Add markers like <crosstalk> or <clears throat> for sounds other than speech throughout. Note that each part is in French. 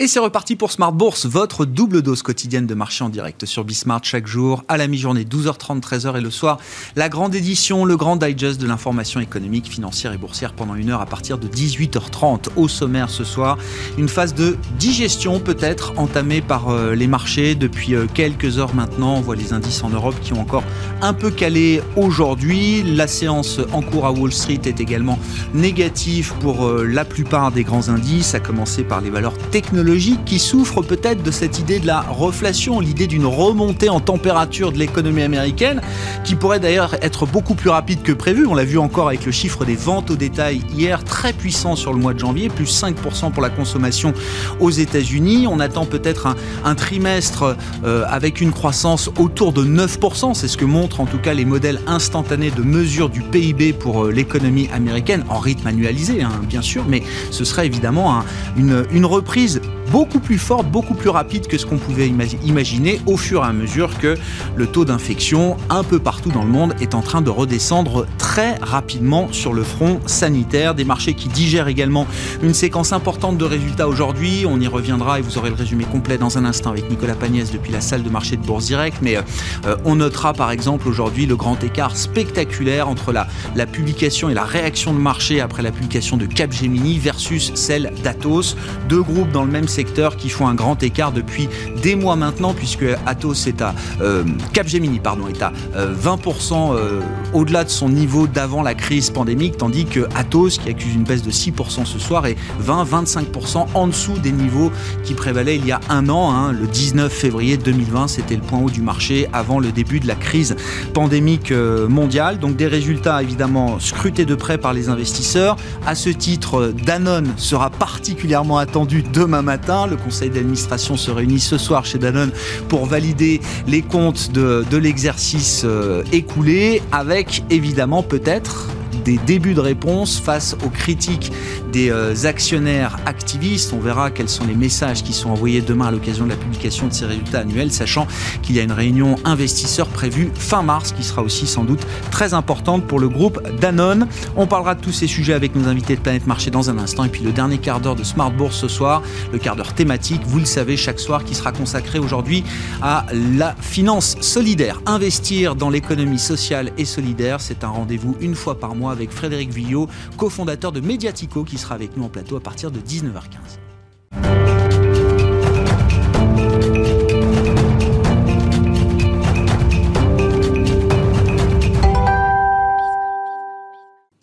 Et c'est reparti pour Smart Bourse, votre double dose quotidienne de marché en direct sur Bismart chaque jour, à la mi-journée 12h30, 13h et le soir. La grande édition, le grand digest de l'information économique, financière et boursière pendant une heure à partir de 18h30. Au sommaire ce soir, une phase de digestion peut-être entamée par euh, les marchés depuis euh, quelques heures maintenant. On voit les indices en Europe qui ont encore un peu calé aujourd'hui. La séance en cours à Wall Street est également négative pour euh, la plupart des grands indices, à commencer par les valeurs technologiques qui souffre peut-être de cette idée de la reflation, l'idée d'une remontée en température de l'économie américaine, qui pourrait d'ailleurs être beaucoup plus rapide que prévu. On l'a vu encore avec le chiffre des ventes au détail hier, très puissant sur le mois de janvier, plus 5% pour la consommation aux États-Unis. On attend peut-être un, trimestre euh, avec une croissance autour de 9%. C'est ce que montrent en tout cas les modèles instantanés de mesure du PIB pour euh, l'économie américaine, en rythme annualisé, hein, bien sûr, mais ce serait évidemment une, une reprise beaucoup plus forte, beaucoup plus rapide que ce qu'on pouvait imaginer au fur et à mesure que le taux d'infection un peu partout dans le monde est en train de redescendre très rapidement sur le front sanitaire. Des marchés qui digèrent également une séquence importante de résultats aujourd'hui. On y reviendra et vous aurez le résumé complet dans un instant avec Nicolas Pagnès depuis la salle de marché de Bourse Direct. Mais euh, on notera par exemple aujourd'hui le grand écart spectaculaire entre la, la publication et la réaction de marché après la publication de Capgemini versus celle d'Atos. Deux groupes dans le même qui font un grand écart depuis des mois maintenant, puisque Atos est à euh, Capgemini pardon est à 20% euh, euh, au-delà de son niveau d'avant la crise pandémique, tandis que Atos, qui accuse une baisse de 6% ce soir, est 20-25% en dessous des niveaux qui prévalaient il y a un an. Hein. le 19 février 2020, c'était le point haut du marché avant le début de la crise pandémique mondiale. Donc des résultats évidemment scrutés de près par les investisseurs. À ce titre, Danone sera particulièrement attendu demain matin le conseil d'administration se réunit ce soir chez Danone pour valider les comptes de, l'exercice euh, écoulé avec évidemment peut-être des débuts de réponse face aux critiques des euh, actionnaires activistes. On verra quels sont les messages qui sont envoyés demain à l'occasion de la publication de ces résultats annuels, sachant qu'il y a une réunion investisseurs prévue fin mars qui sera aussi sans doute très importante pour le groupe Danone. On parlera de tous ces sujets avec nos invités de Planète Marché dans un instant et puis le dernier quart d'heure de Smart Bourse ce soir, le quart d'heure thématique, vous le savez, chaque soir qui sera consacré aujourd'hui à la finance solidaire. Investir dans l'économie sociale et solidaire, c'est un rendez-vous une fois par mois avec Frédéric Villot, cofondateur de Mediatico, qui sera avec nous en plateau à partir de 19h15.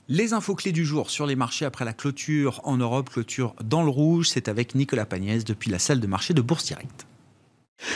Les infos clés du jour sur les marchés après la clôture en Europe, clôture dans le rouge, c'est avec Nicolas Pagnès depuis la salle de marché de Bourse Direct.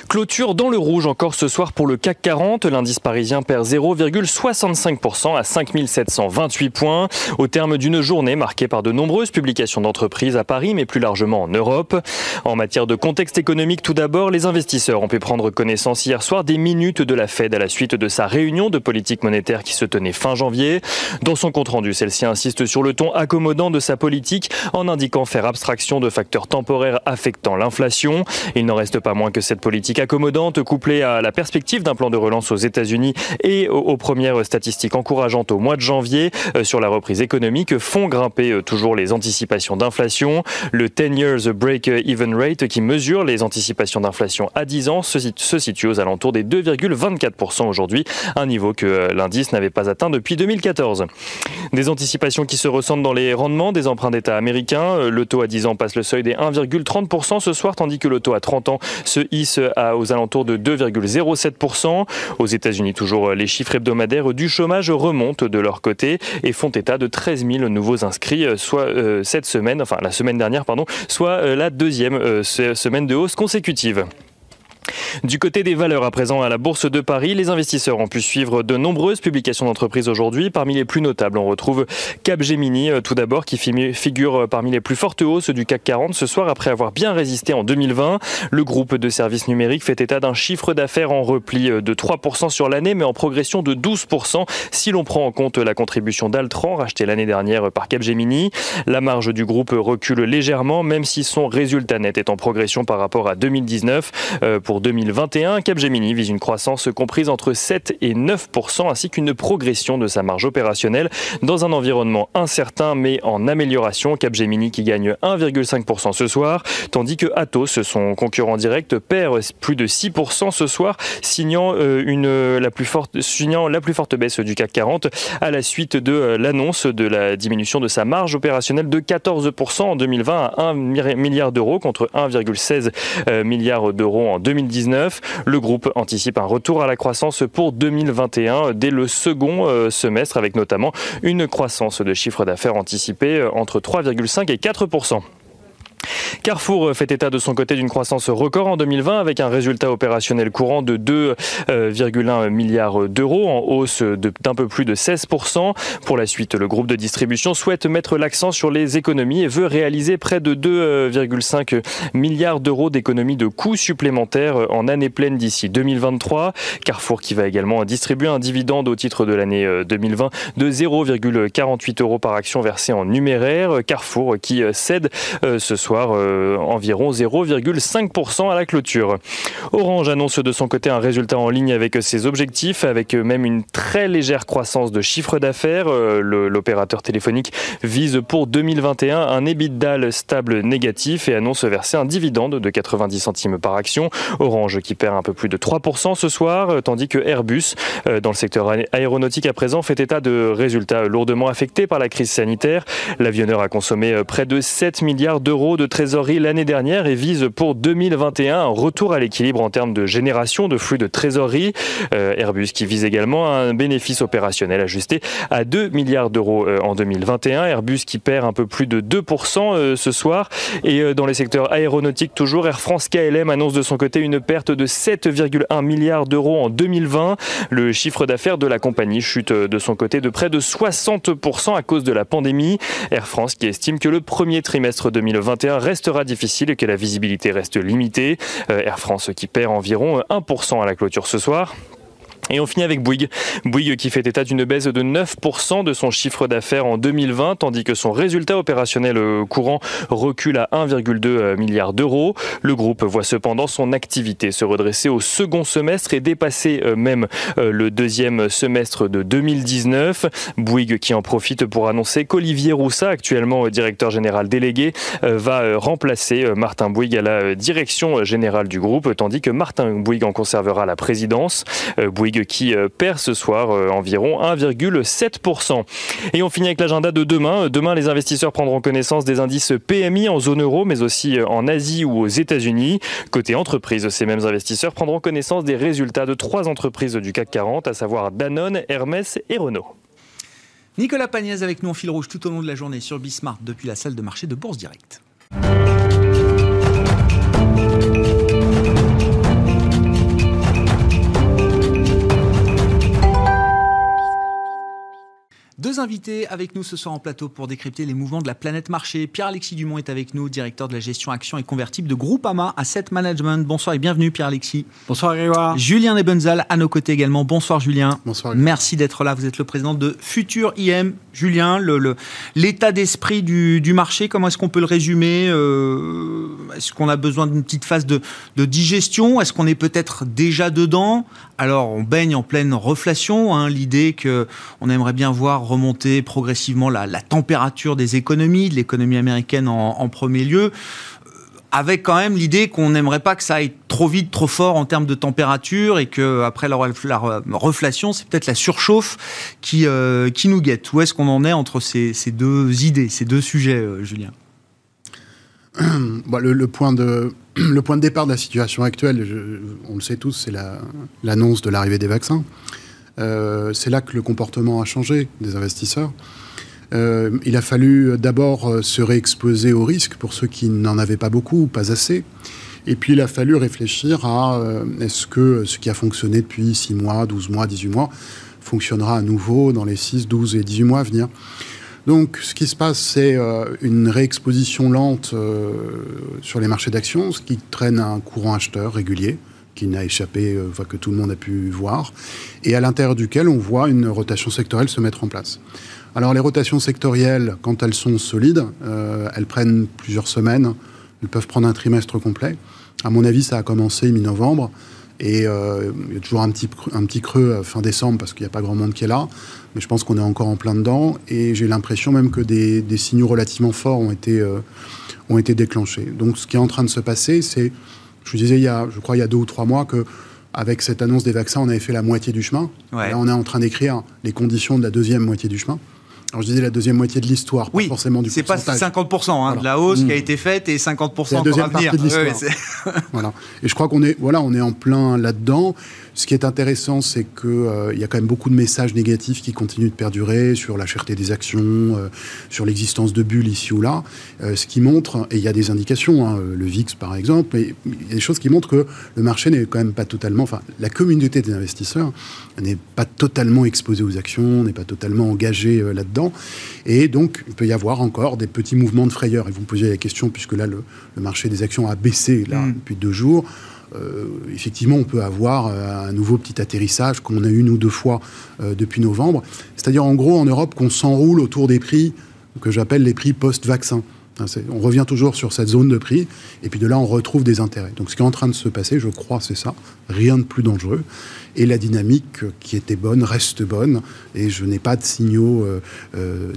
Clôture dans le rouge encore ce soir pour le CAC 40. L'indice parisien perd 0,65% à 5728 points au terme d'une journée marquée par de nombreuses publications d'entreprises à Paris mais plus largement en Europe. En matière de contexte économique tout d'abord, les investisseurs ont pu prendre connaissance hier soir des minutes de la Fed à la suite de sa réunion de politique monétaire qui se tenait fin janvier. Dans son compte rendu, celle-ci insiste sur le ton accommodant de sa politique en indiquant faire abstraction de facteurs temporaires affectant l'inflation. Il n'en reste pas moins que cette politique politique accommodante couplée à la perspective d'un plan de relance aux États-Unis et aux, premières statistiques encourageantes au mois de janvier euh, sur la reprise économique font grimper euh, toujours les anticipations d'inflation. Le 10 years break-even rate qui mesure les anticipations d'inflation à 10 ans se, situe aux alentours des 2,24% aujourd'hui, un niveau que euh, l'indice n'avait pas atteint depuis 2014. Des anticipations qui se ressentent dans les rendements des emprunts d'État américains. Le taux à 10 ans passe le seuil des 1,30% ce soir, tandis que le taux à 30 ans se hisse aux alentours de 2,07%. Aux États-Unis, toujours les chiffres hebdomadaires du chômage remontent de leur côté et font état de 13 000 nouveaux inscrits, soit euh, cette semaine, enfin la semaine dernière, pardon, soit euh, la deuxième euh, semaine de hausse consécutive. Du côté des valeurs à présent à la Bourse de Paris, les investisseurs ont pu suivre de nombreuses publications d'entreprises aujourd'hui. Parmi les plus notables, on retrouve Capgemini, euh, tout d'abord, qui figure parmi les plus fortes hausses du CAC 40 ce soir après avoir bien résisté en 2020. Le groupe de services numériques fait état d'un chiffre d'affaires en repli de 3% sur l'année, mais en progression de 12% si l'on prend en compte la contribution d'Altran, rachetée l'année dernière par Capgemini. La marge du groupe recule légèrement, même si son résultat net est en progression par rapport à 2019. Euh, pour 2021, Capgemini vise une croissance comprise entre 7 et 9%, ainsi qu'une progression de sa marge opérationnelle dans un environnement incertain mais en amélioration. Capgemini qui gagne 1,5% ce soir, tandis que Atos, son concurrent direct, perd plus de 6% ce soir, signant, euh, une, la plus forte, signant la plus forte baisse du CAC 40 à la suite de euh, l'annonce de la diminution de sa marge opérationnelle de 14% en 2020 à 1 milliard d'euros contre 1,16 euh, milliard d'euros en 2019. Le groupe anticipe un retour à la croissance pour 2021 dès le second euh, semestre avec notamment une croissance de chiffre d'affaires anticipée entre 3,5 et 4%. Carrefour fait état de son côté d'une croissance record en 2020 avec un résultat opérationnel courant de 2,1 milliards d'euros en hausse d'un peu plus de 16%. Pour la suite, le groupe de distribution souhaite mettre l'accent sur les économies et veut réaliser près de 2,5 milliards d'euros d'économies de coûts supplémentaires en année pleine d'ici 2023. Carrefour qui va également distribuer un dividende au titre de l'année 2020 de 0,48 euros par action versée en numéraire. Carrefour qui cède euh, ce soir euh, environ 0,5% à la clôture. Orange annonce de son côté un résultat en ligne avec ses objectifs, avec même une très légère croissance de chiffre d'affaires. Euh, l'opérateur téléphonique vise pour 2021 un EBITDA stable négatif et annonce verser un dividende de 90 centimes par action. Orange qui perd un peu plus de 3% ce soir, euh, tandis que Airbus, dans le secteur aéronautique à présent, fait état de résultats lourdement affectés par la crise sanitaire. L'avionneur a consommé près de 7 milliards d'euros de trésorerie l'année dernière et vise pour 2021 un retour à l'équilibre en termes de génération de flux de trésorerie. Euh, Airbus qui vise également un bénéfice opérationnel ajusté à 2 milliards d'euros euh, en 2021. Airbus qui perd un peu plus de 2% euh, ce soir. Et dans les secteurs aéronautiques toujours, Air France KLM annonce de son côté une perte de 7,1 milliards d'euros en 2020. Le chiffre d'affaires de la compagnie chute de son côté de près de 60% à cause de la pandémie. Air France qui estime que le premier trimestre 2021 restera difficile et que la visibilité reste limitée. Euh, Air France qui perd environ 1% à la clôture ce soir. Et on finit avec Bouygues. Bouygues qui fait état d'une baisse de 9% de son chiffre d'affaires en 2020, tandis que son résultat opérationnel euh, courant recule à 1,2 euh, milliard d'euros. Le groupe voit cependant son activité se redresser au second semestre et dépasser euh, même le deuxième semestre de 2019. Bouygues qui en profite pour annoncer qu'Olivier Roussa, actuellement directeur général délégué, va remplacer Martin Bouygues à la direction générale du groupe, tandis que Martin Bouygues en conservera la présidence. Qui euh, perd ce soir euh, environ 1,7%. Et on finit avec l'agenda de demain. Demain, les investisseurs prendront connaissance des indices PMI en zone euro, mais aussi euh, en Asie ou aux États-Unis. Côté entreprise, ces mêmes investisseurs prendront connaissance des résultats de trois entreprises du CAC 40, à savoir Danone, Hermès et Renault. Nicolas Pagnès avec nous en fil rouge tout au long de la journée sur Bismart depuis la salle de marché de Bourse Direct. Deux invités avec nous ce soir en plateau pour décrypter les mouvements de la planète marché. Pierre-Alexis Dumont est avec nous, directeur de la gestion actions et convertibles de Groupama Asset Management. Bonsoir et bienvenue Pierre-Alexis. Bonsoir Grégoire. Julien Nebenzal à nos côtés également. Bonsoir Julien. Bonsoir. Merci d'être là. Vous êtes le président de Futur IM. Julien, l'état d'esprit du, marché, comment est-ce qu'on peut le résumer euh, Est-ce qu'on a besoin d'une petite phase de, digestion? Est-ce qu'on est peut-être déjà dedans? Alors on baigne en pleine reflation. Hein, L'idée qu'on aimerait bien voir remonter progressivement la, température des économies, de l'économie américaine en, premier lieu euh, avec quand même l'idée qu'on n'aimerait pas que ça aille trop vite, trop fort en termes de température et que après la, reflation, c'est peut-être la surchauffe qui, euh, qui nous guette. Où est-ce qu'on en est entre ces, deux idées, ces deux sujets, euh, Julien <clears throat> le, point de, départ de la situation actuelle, on le sait tous, c'est l'annonce de l'arrivée des vaccins. Euh, c'est là que le comportement a changé des investisseurs. Euh, il a fallu d'abord euh, se réexposer au risque pour ceux qui n'en avaient pas beaucoup ou pas assez. Et puis il a fallu réfléchir à est-ce que ce qui a fonctionné depuis 6 mois, 12 mois, 18 mois fonctionnera à nouveau dans les 6, 12 et 18 mois à venir. Donc, ce qui se passe, c'est une réexposition lente sur les marchés d'actions, ce qui traîne un courant acheteur régulier qui n'a échappé, euh, que tout le monde a pu voir, et à l'intérieur duquel on voit une rotation sectorielle se mettre en place. Alors les rotations sectorielles, quand elles sont solides, euh, elles prennent plusieurs semaines, elles peuvent prendre un trimestre complet. À mon avis, ça a commencé mi-novembre, et euh, il y a toujours un petit, un petit creux fin décembre parce qu'il n'y a pas grand monde qui est là, mais je pense qu'on est encore en plein dedans, et j'ai l'impression même que des, des, signaux relativement forts ont été, ont été déclenchés. Donc ce qui est en train de se passer, c'est je vous disais, il y a, je crois, il y a deux ou trois mois que avec cette annonce des vaccins, on avait fait la moitié du chemin. Là, on est en train d'écrire les conditions de la deuxième moitié du chemin. Alors je disais la deuxième moitié de l'histoire, oui, pas forcément du C'est pas 50% hein, de la hausse qui a mm. été faite et 50% la deuxième partie de l'histoire. <laughs> voilà. Et je crois qu'on est, voilà, on est en plein là-dedans. Ce qui est intéressant, c'est qu'il euh, y a quand même beaucoup de messages négatifs qui continuent de perdurer sur la cherté des actions, euh, sur l'existence de bulles ici ou là. Euh, ce qui montre, et il y a des indications, hein, le VIX par exemple, mais il y a des choses qui montrent que le marché n'est quand même pas totalement, enfin, la communauté des investisseurs n'est pas totalement exposée aux actions, n'est pas totalement engagée là-dedans. Et donc, il peut y avoir encore des petits mouvements de frayeur. Et vous me posiez la question, puisque là, le, marché des actions a baissé là, mm. depuis deux jours. Euh, effectivement, on peut avoir euh, un nouveau petit atterrissage qu'on a eu une ou deux fois euh, depuis novembre. C'est-à-dire, en gros, en Europe, qu'on s'enroule autour des prix que j'appelle les prix post-vaccin. On revient toujours sur cette zone de prix, et puis de là, on retrouve des intérêts. Donc, ce qui est en train de se passer, je crois, c'est ça. Rien de plus dangereux. Et la dynamique qui était bonne reste bonne, et je n'ai pas de signaux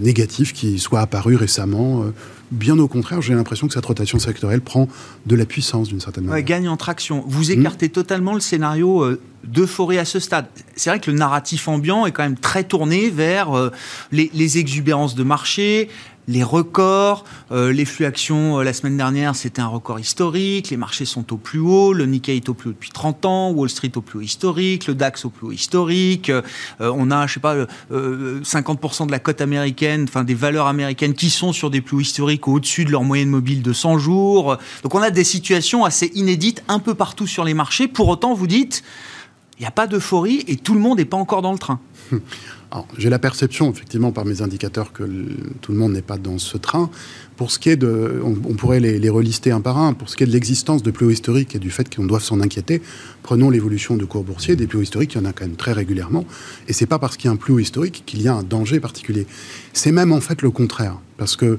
négatifs qui soient apparus récemment Bien au contraire, j'ai l'impression que cette rotation sectorielle prend de la puissance d'une certaine manière. gagne en traction. Vous écartez hmm. totalement le scénario euh, d'euphorie à ce stade. C'est vrai que le narratif ambiant est quand même très tourné vers euh, les, les, exubérances de marché, les records, euh, les flux actions euh, la semaine dernière, c'était un record historique, les marchés sont au plus haut, le Nikkei est au plus haut depuis 30 ans, Wall Street au plus haut historique, le DAX au plus haut historique, euh, on a, je sais pas, 50% de la cote américaine, enfin des valeurs américaines qui sont sur des plus hauts historiques au-dessus de leur moyenne mobile de 100 jours. Donc on a des situations assez inédites un peu partout sur les marchés. Pour autant, vous dites, il n'y a pas d'euphorie et tout le monde n'est pas encore dans le train. <laughs> J'ai la perception, effectivement, par mes indicateurs, que tout le monde n'est pas dans ce train. Pour ce qui est de. On, pourrait les, relister un par un. Pour ce qui est de l'existence de plus hauts historiques et du fait qu'on doit s'en inquiéter, prenons l'évolution de cours boursiers. Des plus hauts historiques, il y en a quand même très régulièrement. Et c'est pas parce qu'il y a un plus haut historique qu'il y a un danger particulier. C'est même en fait le contraire. Parce que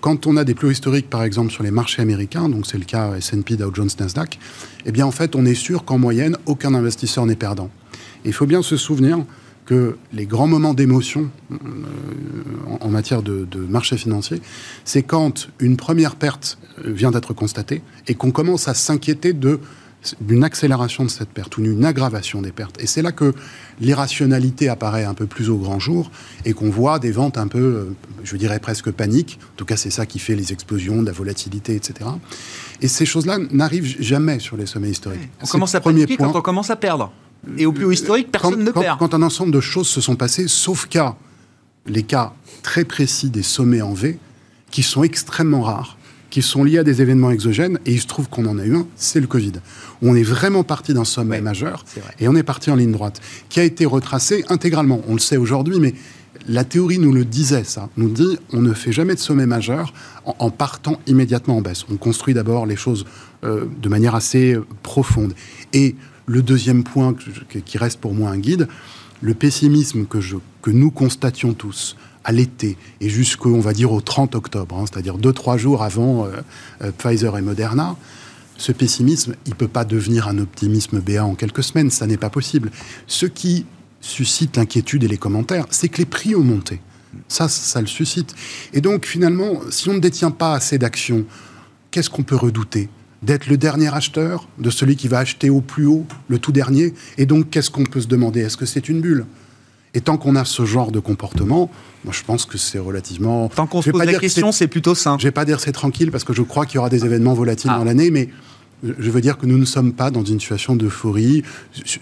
quand on a des plus hauts historiques, par exemple, sur les marchés américains, donc c'est le cas S&P, Dow Jones, Nasdaq, eh bien, en fait, on est sûr qu'en moyenne, aucun investisseur n'est perdant. il faut bien se souvenir que les grands moments d'émotion euh, en, matière de, marché financier, c'est quand une première perte vient d'être constatée et qu'on commence à s'inquiéter de d'une accélération de cette perte ou d'une aggravation des pertes. Et c'est là que l'irrationalité apparaît un peu plus au grand jour et qu'on voit des ventes un peu, euh, je dirais presque paniques. En tout cas, c'est ça qui fait les explosions, de la volatilité, etc. Et ces choses-là n'arrivent jamais sur les sommets historiques. On commence à paniquer quand on commence à perdre. Et au plus haut historique, personne ne perd. Quand un ensemble de choses se sont passées, sauf cas, les cas très précis des sommets en V, qui sont extrêmement rares, qui sont liés à des événements exogènes, et il se trouve qu'on en a eu un, c'est le Covid. On est vraiment parti d'un sommet majeur, et on est parti en ligne droite, qui a été retracé intégralement. On le sait aujourd'hui, mais la théorie nous le disait, ça. Nous dit, on ne fait jamais de sommet majeur en, partant immédiatement en baisse. On construit d'abord les choses euh, de manière assez euh, profonde. Et le deuxième point qui reste pour moi un guide, le pessimisme que, nous constations tous à l'été et jusqu'au, on va dire, au 30 octobre, hein, c'est-à-dire deux, trois jours avant euh, euh, Pfizer et Moderna, ce pessimisme, il ne peut pas devenir un optimisme béat en quelques semaines, ça n'est pas possible. Ce qui suscite l'inquiétude et les commentaires, c'est que les prix ont monté. Ça, ça le suscite. Et donc, finalement, si on ne détient pas assez d'actions, qu'est-ce qu'on peut redouter? D'être le dernier acheteur, de celui qui va acheter au plus haut, le tout dernier. Et donc, qu'est-ce qu'on peut se demander? Est-ce que c'est une bulle? Et tant qu'on a ce genre de comportement, moi je pense que c'est relativement. Tant qu'on se pose la question, c'est plutôt simple. Je vais pas dire c'est tranquille parce que je crois qu'il y aura des événements volatiles ah. dans l'année, mais Je veux dire que nous ne sommes pas dans une situation d'euphorie,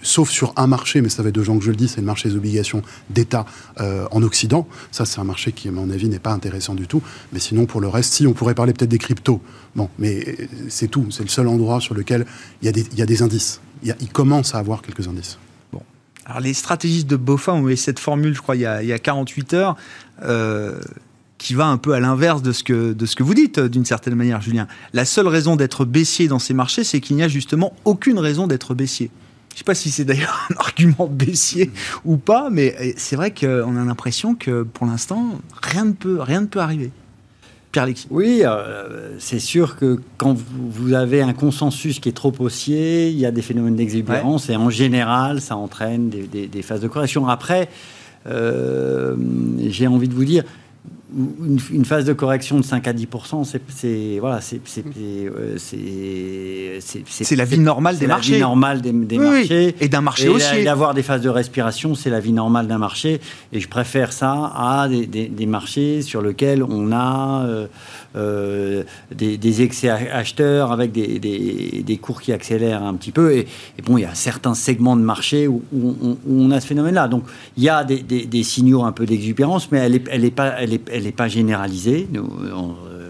sauf sur un marché, mais ça fait deux gens que je le dis, c'est le marché des obligations d'État euh, en Occident. Ça, c'est un marché qui, à mon avis, n'est pas intéressant du tout. Mais sinon, pour le reste, si, on pourrait parler peut-être des cryptos. Bon, mais euh, c'est tout. C'est le seul endroit sur lequel il y a des, indices. Il, commence à avoir quelques indices. Bon. Alors, les stratégistes de BOFA ont eu cette formule, je crois, il y a, il y a 48 heures. Euh, qui va un peu à l'inverse de, ce que, de ce que vous dites, d'une certaine manière, Julien. La seule raison d'être baissier dans ces marchés, c'est qu'il n'y a justement aucune raison d'être baissier. Je ne sais pas si c'est d'ailleurs <laughs> un argument baissier ou pas, mais c'est vrai qu'on a l'impression que pour l'instant, rien, ne peut, rien ne peut arriver. Pierre Lexi. Oui, euh, c'est sûr que quand vous avez un consensus qui est trop haussier, il y a des phénomènes d'exubérance et en général, ça entraîne des, des, des phases de correction. Après, euh, j'ai envie de vous dire, une, une, phase de correction de 5 à 10% c'est voilà, c'est c'est la vie normale des marchés. La vie normale des, des oui, marchés et d'un marché et aussi. D'avoir des phases de respiration, c'est la vie normale d'un marché. Et je préfère ça à des, des, des marchés sur lesquels on a euh, euh, des, excès acheteurs avec des, cours qui accélèrent un petit peu. Et, bon, il y a certains segments de marché où, où, on, a ce phénomène-là. Donc il y a des, signaux un peu d'exubérance, mais elle n'est elle est pas, elle est, elle est pas généralisée. Nous, on, euh,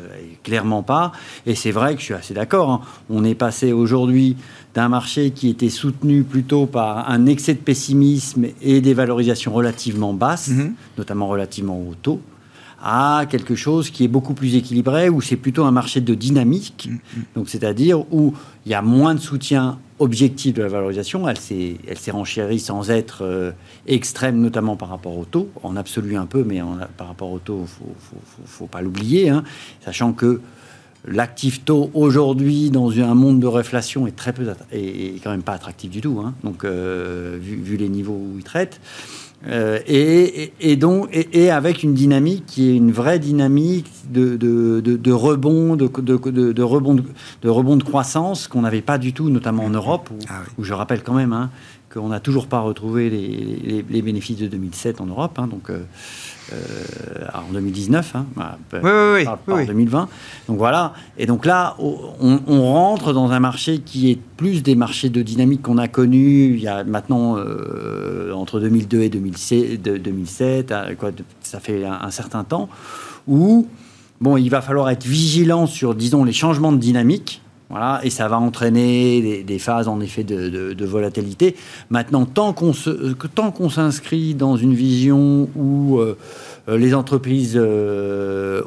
clairement pas. Et c'est vrai que je suis assez d'accord. Hein. On est passé aujourd'hui d'un marché qui était soutenu plutôt par un excès de pessimisme et des valorisations relativement basses, mm-hmm. notamment relativement au taux, à quelque chose qui est beaucoup plus équilibré, où c'est plutôt un marché de dynamique, mm-hmm. donc c'est-à-dire où il y a moins de soutien objectif de la valorisation, elle s'est, elle s'est renchérie sans être euh, extrême, notamment par rapport au taux, en absolu un peu, mais en, par rapport au taux, il ne faut, pas l'oublier, hein, sachant que l'actif taux aujourd'hui dans un monde de réflation est très peu est, quand même pas attractif du tout hein. donc euh, vu, vu, les niveaux où il traite euh, et, et, donc, et, avec une dynamique qui est une vraie dynamique de, de, de, de rebond, de, de, rebond, de rebond de croissance qu'on n'avait pas du tout, notamment en Europe, où, ah où je rappelle quand même hein, qu'on n'a toujours pas retrouvé les, les, les, bénéfices de 2007 en Europe. Hein, donc, euh, euh, en 2019, hein, bah, oui, oui, oui, en 2020. Donc voilà. Et donc là, on, rentre dans un marché qui est plus des marchés de dynamique qu'on a connus il y a maintenant euh, entre 2002 et 2007, 2007 quoi, ça fait un, certain temps, où bon, il va falloir être vigilant sur, disons, les changements de dynamique. Voilà, et ça va entraîner des, phases en effet de, de, volatilité. Maintenant, tant qu'on qu'on s'inscrit dans une vision où euh, euh, les entreprises euh,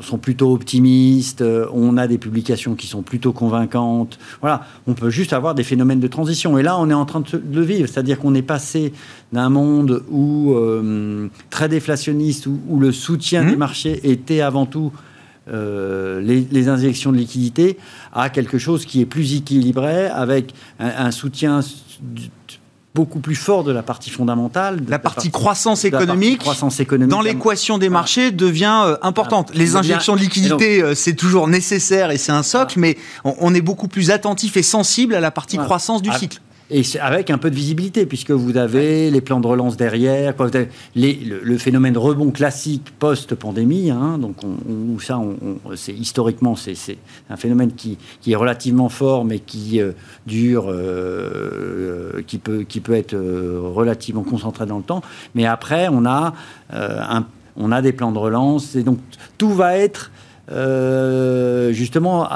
sont plutôt optimistes, on a des publications qui sont plutôt convaincantes, voilà, on peut juste avoir des phénomènes de transition. Et là, on est en train de le vivre, c'est-à-dire qu'on est passé d'un monde où très déflationniste, où, le soutien des mmh. marchés était avant tout euh, les, injections de liquidités à quelque chose qui est plus équilibré, avec un, soutien beaucoup plus fort de la partie fondamentale. La, partie, croissance économique, croissance économique dans l'équation des marchés devient euh, importante. les injections de liquidités, euh, c'est toujours nécessaire et c'est un socle, mais on, est beaucoup plus attentif et sensible à la partie croissance du cycle et avec un peu de visibilité, puisque vous avez les plans de relance derrière, les, le, phénomène rebond classique post-pandémie, hein, donc on, ça, on, c'est historiquement, c'est un phénomène qui, qui, est relativement fort, mais qui euh, dure, euh, euh, qui, peut, qui peut être relativement concentré dans le temps. Mais après, on a, un, on a des plans de relance, et donc tout va être justement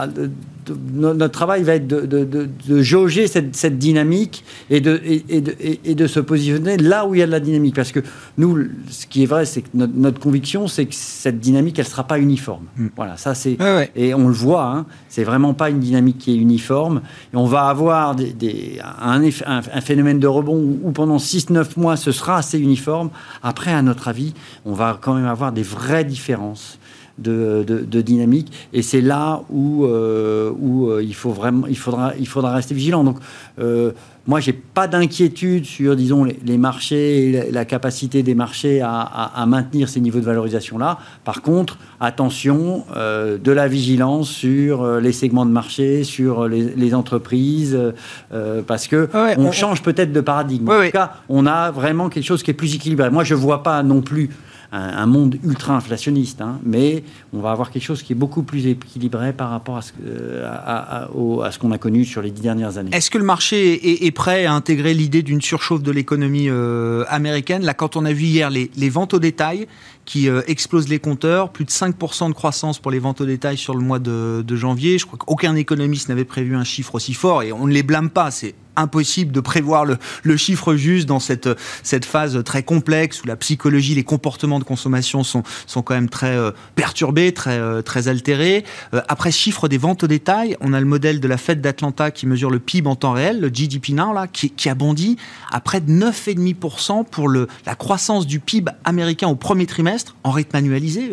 notre travail va être de, jauger cette, dynamique et de, et, de, se positionner là où il y a de la dynamique. Parce que nous, ce qui est vrai, c'est que notre, conviction, c'est que cette dynamique, elle ne sera pas uniforme. Hmm. Voilà, ça c'est. Et on le voit, hein, c'est vraiment pas une dynamique qui est uniforme. Et on va avoir des, un, un, phénomène de rebond où, où pendant 6-9 mois, ce sera assez uniforme. Après, à notre avis, on va quand même avoir des vraies différences de, dynamique. Et c'est là où, euh, où euh, il, faut vraiment, il, faudra, il faudra rester vigilant. Donc, euh, moi, j'ai pas d'inquiétude sur, disons, les, marchés et la, capacité des marchés à, maintenir ces niveaux de valorisation-là. Par contre, attention, de la vigilance sur les segments de marché, sur les, entreprises, parce que on, change peut-être de paradigme. en tout cas, on a vraiment quelque chose qui est plus équilibré. Moi, je vois pas non plus un, monde ultra inflationniste, hein. mais on va avoir quelque chose qui est beaucoup plus équilibré par rapport à ce, euh, qu'on a connu sur les dix dernières années. Est-ce que le marché est, prêt à intégrer l'idée d'une surchauffe de l'économie euh, américaine? Là, quand on a vu hier les, ventes au détail qui euh, explosent les compteurs, plus de 5% de croissance pour les ventes au détail sur le mois de, janvier. Je crois qu'aucun économiste n'avait prévu un chiffre aussi fort et on ne les blâme pas. C'est impossible de prévoir le, chiffre juste dans cette, phase très complexe où la psychologie, les comportements de consommation sont, quand même très euh, perturbés, très, euh, altérés. Euh, après chiffre des ventes au détail, on a le modèle de la fête d'Atlanta qui mesure le PIB en temps réel, le GDP Now, là, qui, qui a bondi à près de 9,5% pour le, la croissance du PIB américain au premier trimestre, en rythme annualisé,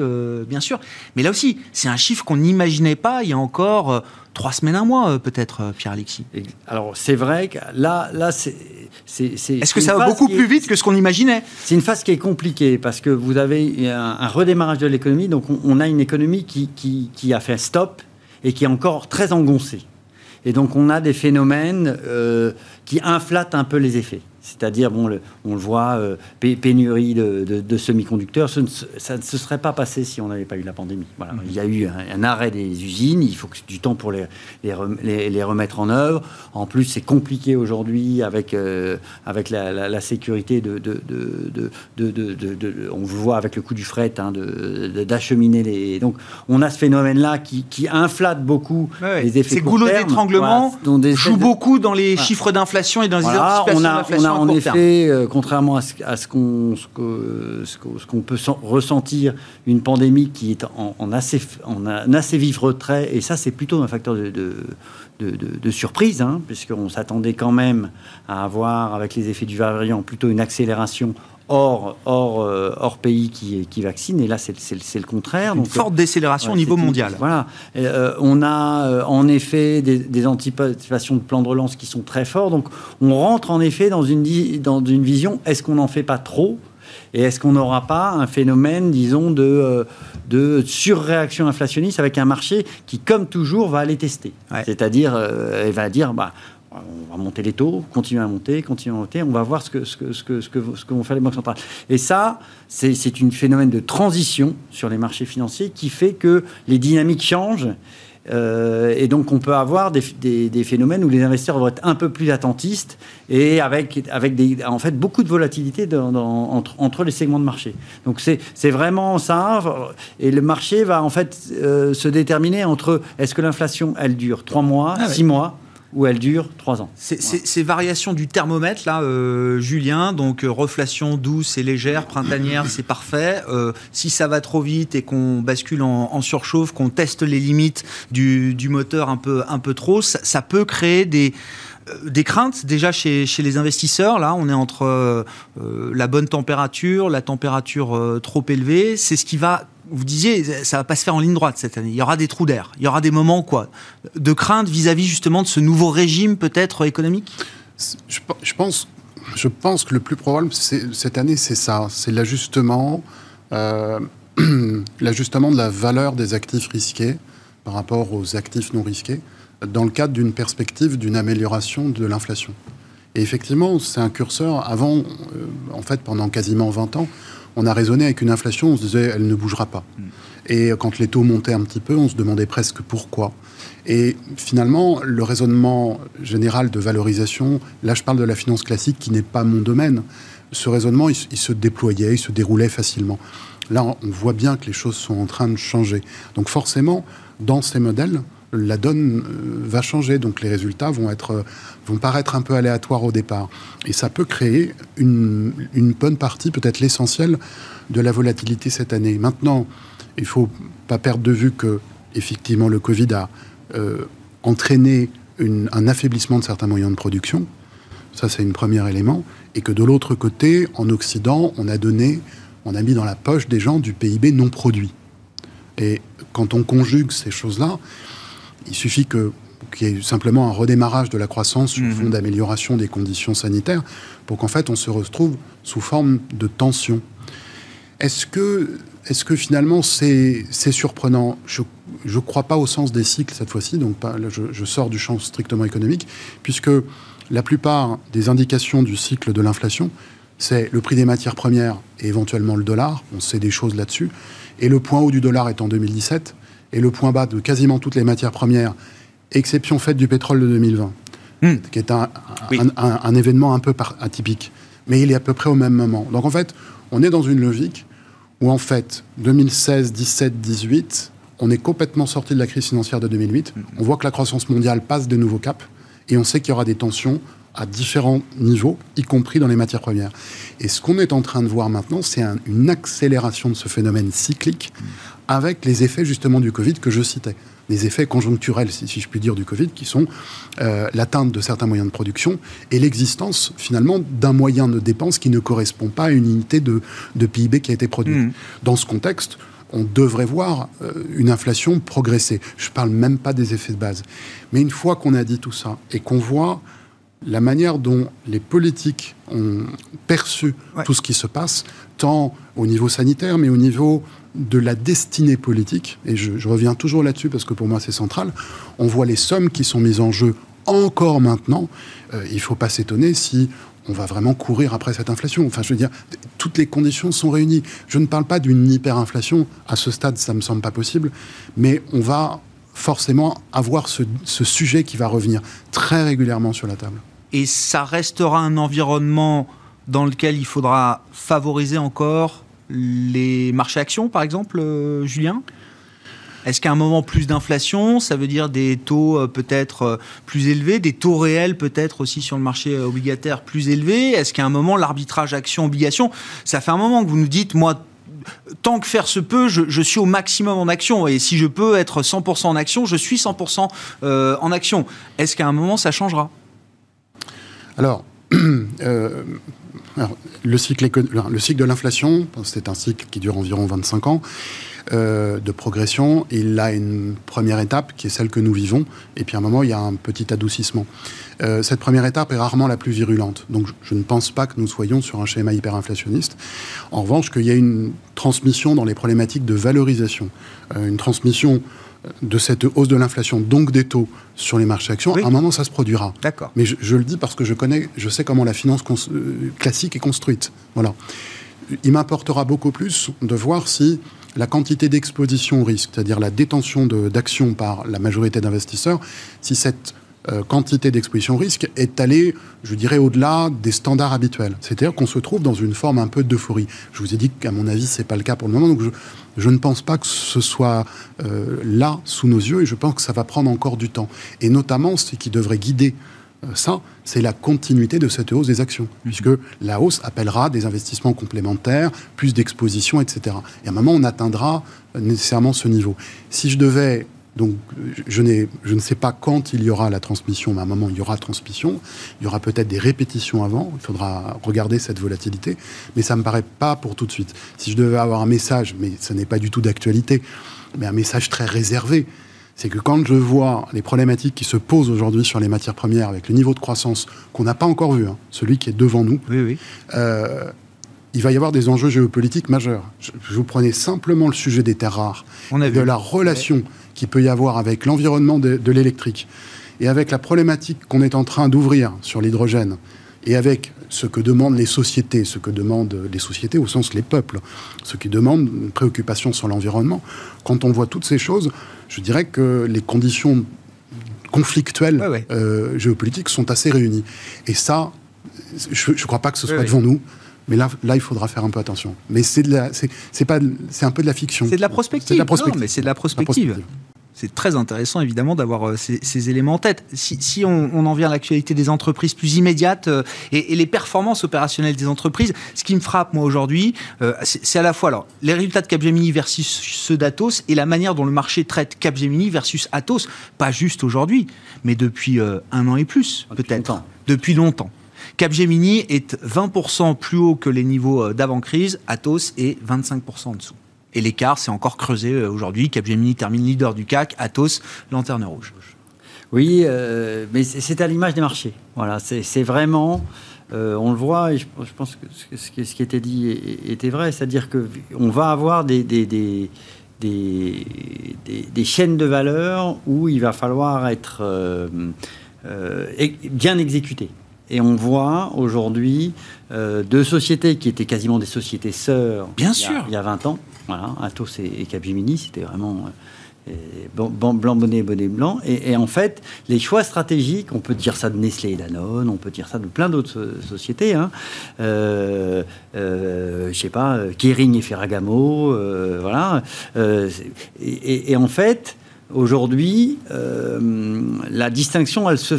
bien sûr. Mais là aussi, c'est un chiffre qu'on n'imaginait pas il y a encore trois semaines, un mois, euh, peut-être, euh, Pierre-Alexis. Alors, c'est vrai que là, là c'est. Est-ce que ça va beaucoup plus vite que ce qu'on imaginait C'est une phase qui est compliquée parce que vous avez un, redémarrage de l'économie. Donc, on, a une économie qui, qui, qui, a fait stop et qui est encore très engoncée. Et donc, on a des phénomènes euh, qui inflatent un peu les effets. C'est-à-dire, bon, on le voit, euh, pénurie de, semi-conducteurs, ça ne se serait pas passé si on n'avait pas eu la pandémie. Voilà. Il y a eu un, arrêt des usines, il faut du temps pour les, les, remettre en œuvre. En plus, c'est compliqué aujourd'hui avec, euh, avec la, sécurité de, de, On le voit avec le coût du fret, hein, d'acheminer les. Donc, on a ce phénomène-là qui, qui, inflate beaucoup les effets Ces goulots d'étranglement jouent beaucoup dans les chiffres d'inflation et dans les voilà, en effet, euh, contrairement à ce, qu'on peut ressentir, une pandémie qui est en, assez, en un assez vif retrait, et ça c'est plutôt un facteur de, de, surprise, hein, puisqu'on s'attendait quand même à avoir, avec les effets du variant, plutôt une accélération hors, hors, euh, hors pays qui, qui vaccine. Et là, c'est le contraire. Une forte décélération au niveau mondial. voilà. Euh, on a euh, en effet des, des, anticipations de plans de relance qui sont très forts. Donc, on rentre en effet dans une, dans une vision est-ce qu'on n'en fait pas trop? Et est-ce qu'on n'aura pas un phénomène, disons, de, de surréaction inflationniste avec un marché qui, comme toujours, va aller tester? C'est-à-dire, il va dire, bah, on va monter les taux, continuer à monter, continuer à monter, on va voir ce que, ce que, ce que, ce que, ce que vont faire les banques centrales. Et ça, c'est un phénomène de transition sur les marchés financiers qui fait que les dynamiques changent. Euh, et donc, on peut avoir des, des, phénomènes où les investisseurs vont être un peu plus attentistes et avec, avec des, en fait beaucoup de volatilité entre, entre, les segments de marché. Donc, c'est vraiment ça. Et le marché va en fait euh, se déterminer entre est-ce que l'inflation, elle dure 3 mois, 6 ah mois où elle dure trois ans. Ces variations du thermomètre, là, euh, Julien, donc euh, reflation douce et légère, printanière, c'est parfait. Euh, si ça va trop vite et qu'on bascule en, surchauffe, qu'on teste les limites du, moteur un peu, un peu trop, ça, peut créer des des craintes déjà chez, les investisseurs. Là, on est entre la bonne température, la température trop élevée. C'est ce qui va vous disiez, ça va pas se faire en ligne droite cette année. Il y aura des trous d'air. Il y aura des moments quoi, de crainte vis-à-vis justement de ce nouveau régime peut-être économique? Je, pense, je pense que le plus probable cette année, c'est ça, c'est l'ajustement, euh, <clears throat> l'ajustement de la valeur des actifs risqués par rapport aux actifs non risqués, dans le cadre d'une perspective d'une amélioration de l'inflation. Et effectivement, c'est un curseur. Avant, euh, en fait, pendant quasiment 20 ans, on a raisonné avec une inflation, on se disait elle ne bougera pas. Mm. Et quand les taux montaient un petit peu, on se demandait presque pourquoi. Et finalement, le raisonnement général de valorisation, là je parle de la finance classique qui n'est pas mon domaine, ce raisonnement, il, se déployait, il se déroulait facilement. Là, on voit bien que les choses sont en train de changer. Donc forcément, dans ces modèles, la donne euh, va changer, donc les résultats vont, être, vont paraître un peu aléatoires au départ. Et ça peut créer une, bonne partie, peut-être l'essentiel, de la volatilité cette année. Maintenant, il ne faut pas perdre de vue que, effectivement, le Covid a euh, entraîné un affaiblissement de certains moyens de production. Ça, c'est un premier élément. Et que de l'autre côté, en Occident, on a donné, on a mis dans la poche des gens du PIB non produit. Et quand on conjugue ces choses-là, il suffit que qu'il y ait simplement un redémarrage de la croissance sur le fond d'amélioration des conditions sanitaires pour qu'en fait on se retrouve sous forme de tension. Est-ce que, est que finalement c'est surprenant? Je ne crois pas au sens des cycles cette fois-ci, donc pas, je, je, sors du champ strictement économique, puisque la plupart des indications du cycle de l'inflation, c'est le prix des matières premières et éventuellement le dollar. On sait des choses là-dessus. Et le point haut du dollar est en 2017 et le point bas de quasiment toutes les matières premières, exception faite du pétrole de 2020, hmm. qui est un, un, événement un peu atypique. Mais il est à peu près au même moment. Donc en fait, on est dans une logique où en fait, 2016, 17, 18, on est complètement sorti de la crise financière de 2008. Hmm. On voit que la croissance mondiale passe de nouveaux caps et on sait qu'il y aura des tensions à différents niveaux, y compris dans les matières premières. Et ce qu'on est en train de voir maintenant, c'est une accélération de ce phénomène cyclique avec les effets justement du Covid que je citais. Les effets conjoncturels, si, je puis dire, du Covid, qui sont euh, l'atteinte de certains moyens de production et l'existence finalement d'un moyen de dépense qui ne correspond pas à une unité de, PIB qui a été produit. Mmh. Dans ce contexte, on devrait voir euh, une inflation progresser. Je ne parle même pas des effets de base. Mais une fois qu'on a dit tout ça et qu'on voit la manière dont les politiques ont perçu tout ce qui se passe, tant au niveau sanitaire, mais au niveau de la destinée politique, et je, reviens toujours là-dessus parce que pour moi c'est central, on voit les sommes qui sont mises en jeu encore maintenant. Euh, il ne faut pas s'étonner si on va vraiment courir après cette inflation. Enfin, je veux dire, toutes les conditions sont réunies. Je ne parle pas d'une hyperinflation. À ce stade, ça ne me semble pas possible. Mais on va forcément avoir ce sujet qui va revenir très régulièrement sur la table et ça restera un environnement dans lequel il faudra favoriser encore les marchés actions, par exemple, euh, Julien? Est-ce qu'à un moment plus d'inflation, ça veut dire des taux euh, peut-être euh, plus élevés, des taux réels peut-être aussi sur le marché obligataire plus élevés? Est-ce qu'à un moment l'arbitrage action-obligation, ça fait un moment que vous nous dites, moi, tant que faire se peut, je, suis au maximum en action. Et si je peux être 100% en action, je suis 100% en action. Est-ce qu'à un moment ça changera? <clears throat> Euh, alors, le, cycle le cycle de l'inflation, c'est un cycle qui dure environ 25 ans euh, de progression. il a une première étape qui est celle que nous vivons. Et puis à un moment, il y a un petit adoucissement. Euh, cette première étape est rarement la plus virulente. Donc je ne pense pas que nous soyons sur un schéma hyperinflationniste. En revanche, qu'il y a une transmission dans les problématiques de valorisation. une transmission de cette hausse de l'inflation, donc des taux sur les marchés actions, à un moment, ça se produira. D'accord. Mais je, le dis parce que je connais, je sais comment la finance euh, classique est construite. Voilà. Il m'importera beaucoup plus de voir si la quantité d'exposition au risque, c'est-à-dire la détention d'actions par la majorité d'investisseurs, si cette euh, quantité d'exposition risque est allée, je dirais, au-delà des standards habituels. C'est-à-dire qu'on se trouve dans une forme un peu d'euphorie. Je vous ai dit qu'à mon avis, c'est pas le cas pour le moment, donc je, ne pense pas que ce soit euh, là, sous nos yeux, et je pense que ça va prendre encore du temps. Et notamment, ce qui devrait guider euh, ça, c'est la continuité de cette hausse des actions, mmh. puisque la hausse appellera des investissements complémentaires, plus d'exposition, etc. Et à un moment, on atteindra nécessairement ce niveau. Si je devais donc, je, je, ne sais pas quand il y aura la transmission, mais à un moment, il y aura transmission. Il y aura peut-être des répétitions avant. Il faudra regarder cette volatilité. Mais ça ne me paraît pas pour tout de suite. Si je devais avoir un message, mais ce n'est pas du tout d'actualité, mais un message très réservé, c'est que quand je vois les problématiques qui se posent aujourd'hui sur les matières premières avec le niveau de croissance qu'on n'a pas encore vu, hein, celui qui est devant nous, euh, il va y avoir des enjeux géopolitiques majeurs. Je, vous prenais simplement le sujet des terres rares, de la relation qu'il peut y avoir avec l'environnement de, l'électrique et avec la problématique qu'on est en train d'ouvrir sur l'hydrogène et avec ce que demandent les sociétés, ce que demandent les sociétés au sens les peuples, ce qui demande une préoccupation sur l'environnement, quand on voit toutes ces choses, je dirais que les conditions conflictuelles euh, géopolitiques sont assez réunies. Et ça, je ne crois pas que ce soit devant nous. Mais là, là, il faudra faire un peu attention. Mais c'est c'est pas, c'est un peu de la fiction. C'est de la prospective. De la prospective. mais c'est de la prospective. C'est très intéressant, évidemment, d'avoir euh, ces, éléments en tête. Si, on, en vient à l'actualité des entreprises plus immédiates euh, et, les performances opérationnelles des entreprises, ce qui me frappe, moi, aujourd'hui, euh, c'est à la fois alors, les résultats de Capgemini versus ceux d'Atos et la manière dont le marché traite Capgemini versus Atos, pas juste aujourd'hui, mais depuis un an et plus, peut-être. Depuis longtemps. Capgemini est 20% plus haut que les niveaux euh, d'avant-crise, Atos est 25% en dessous. Et l'écart s'est encore creusé euh, aujourd'hui. Capgemini termine leader du CAC, Atos, lanterne rouge. Oui, euh, mais c'est à l'image des marchés. Voilà, c'est vraiment, on le voit, et je, pense que ce, qui était dit était vrai, c'est-à-dire qu'on va avoir des, chaînes de valeur où il va falloir être bien exécuté. Et on voit aujourd'hui euh, deux sociétés qui étaient quasiment des sociétés sœurs. Bien il y a- sûr. Il y a 20 ans. Voilà, Atos et, et Capgemini, c'était vraiment. euh, et bon- bon- blanc, bonnet, bonnet, blanc. Et, et en fait, les choix stratégiques, on peut dire ça de Nestlé et Danone, on peut dire ça de plein d'autres so- sociétés. Hein. Euh, euh, je sais pas, Kering et Ferragamo, voilà. Et, et- et en fait, aujourd'hui, euh, la distinction, elle se.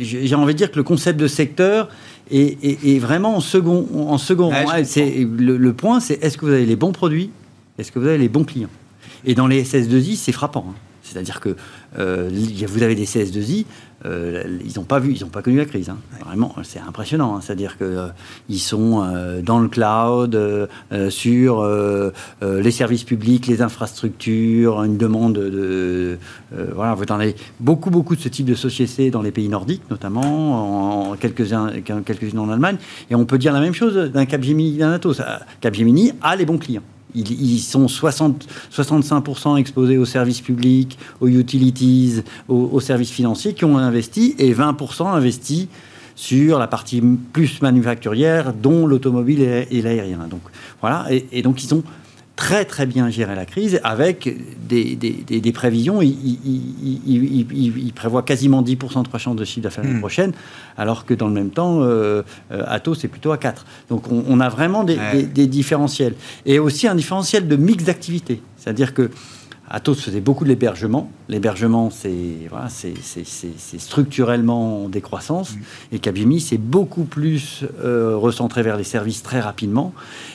J'ai envie de dire que le concept de secteur est, est- est vraiment en second, en second Ouais, rang. C'est- le, le point, c'est est-ce que vous avez les bons produits Est-ce que vous avez les bons clients? Et dans les SS2I, c'est frappant. hein. C'est-à-dire que euh, vous avez des CS2I, euh, ils n'ont pas vu, ils n'ont pas connu la crise. hein. Vraiment, c'est impressionnant. hein. C'est-à-dire que euh, ils sont euh, dans le cloud, euh, sur les services publics, les infrastructures, une demande de, voilà, vous en avez beaucoup, beaucoup de ce type de sociétés dans les pays nordiques, notamment en quelques-uns, quelques-unes en Allemagne. Et on peut dire la même chose d'un Capgemini, d'un Atos. Capgemini a les bons clients. Ils, sont 60, 65% exposés aux services publics, aux utilities, aux, services financiers qui ont investi et 20% investis sur la partie plus manufacturière, dont l'automobile et, l'aérien. Donc voilà, et, et donc ils ont très très bien géré la crise avec des, des- des- des prévisions. Ils- ils prévoient quasiment 10% de croissance de chiffre d'affaires l'année Mm. prochaine, alors que dans le même temps, euh, euh, Atos c'est plutôt à 4. Donc on, on a vraiment des, Ouais. des- des différentiels. Et aussi un différentiel de mix d'activités. C'est-à-dire que Atos faisait beaucoup de l'hébergement. L'hébergement, c'est voilà, c'est- structurellement en décroissance. Et Capgemini, c'est beaucoup plus euh, recentré vers les services très rapidement.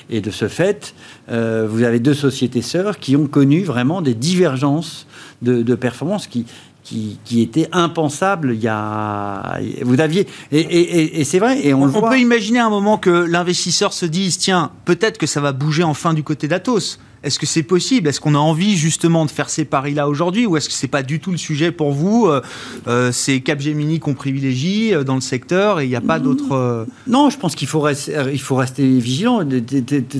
Et de ce fait, euh, vous avez deux sociétés sœurs qui ont connu vraiment des divergences de, de performance qui, qui, qui étaient impensables il y a... Vous aviez... Et, et- et- et c'est vrai, et on, On, le on voit. peut imaginer un moment que l'investisseur se dise tiens, peut-être que ça va bouger enfin du côté d'Atos. Est-ce que c'est possible? Est-ce qu'on a envie justement de faire ces paris-là aujourd'hui? Ou est-ce que c'est pas du tout le sujet pour vous? Euh, euh, C'est Capgemini qu'on privilégie euh, dans le secteur et il n'y a pas d'autres. euh, Non, je pense qu'il faut, rester- il faut rester vigilant.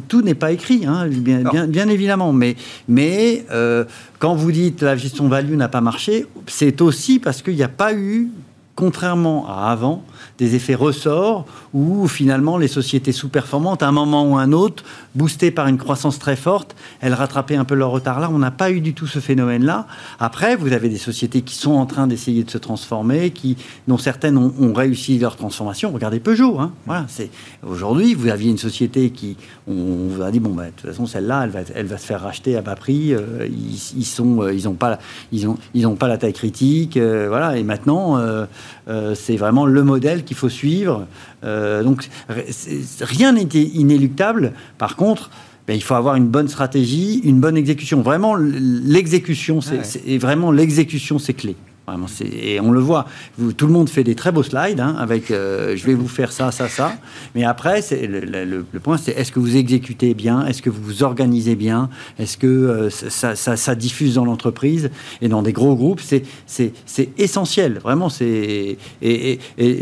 Tout n'est pas écrit, hein, bien, Alors. bien, bien évidemment. Mais, mais euh, quand vous dites la gestion value n'a pas marché, c'est aussi parce qu'il n'y a pas eu, contrairement à avant, des effets ressorts où finalement les sociétés sous-performantes, à un moment ou un autre, boostées par une croissance très forte, elles rattrapaient un peu leur retard. Là, on n'a pas eu du tout ce phénomène-là. Après, vous avez des sociétés qui sont en train d'essayer de se transformer, qui, dont certaines ont, réussi leur transformation. Regardez Peugeot. Hein. Voilà, aujourd'hui, vous aviez une société qui, on, vous a dit bon, bah, de toute façon, celle-là, elle va, elle va se faire racheter à bas prix. Euh, ils, sont, euh, pas, ils ont, ils ont pas la taille critique. euh, voilà, et maintenant, c'est vraiment le modèle qu'il faut suivre. Euh, donc, rien n'était inéluctable. Par contre, ben, il faut avoir une bonne stratégie, une bonne exécution. Vraiment, l'exécution, c'est Ouais. et vraiment l'exécution, c'est clé. Vraiment, et on le voit. Vous- tout le monde fait des très beaux slides hein, avec euh, je vais vous faire ça, ça, ça. Mais après, le, le- point, c'est est-ce que vous exécutez bien? Est-ce que vous vous organisez bien? Est-ce que euh, ça, diffuse dans l'entreprise? Et dans des gros groupes C'est essentiel. Vraiment, c'est et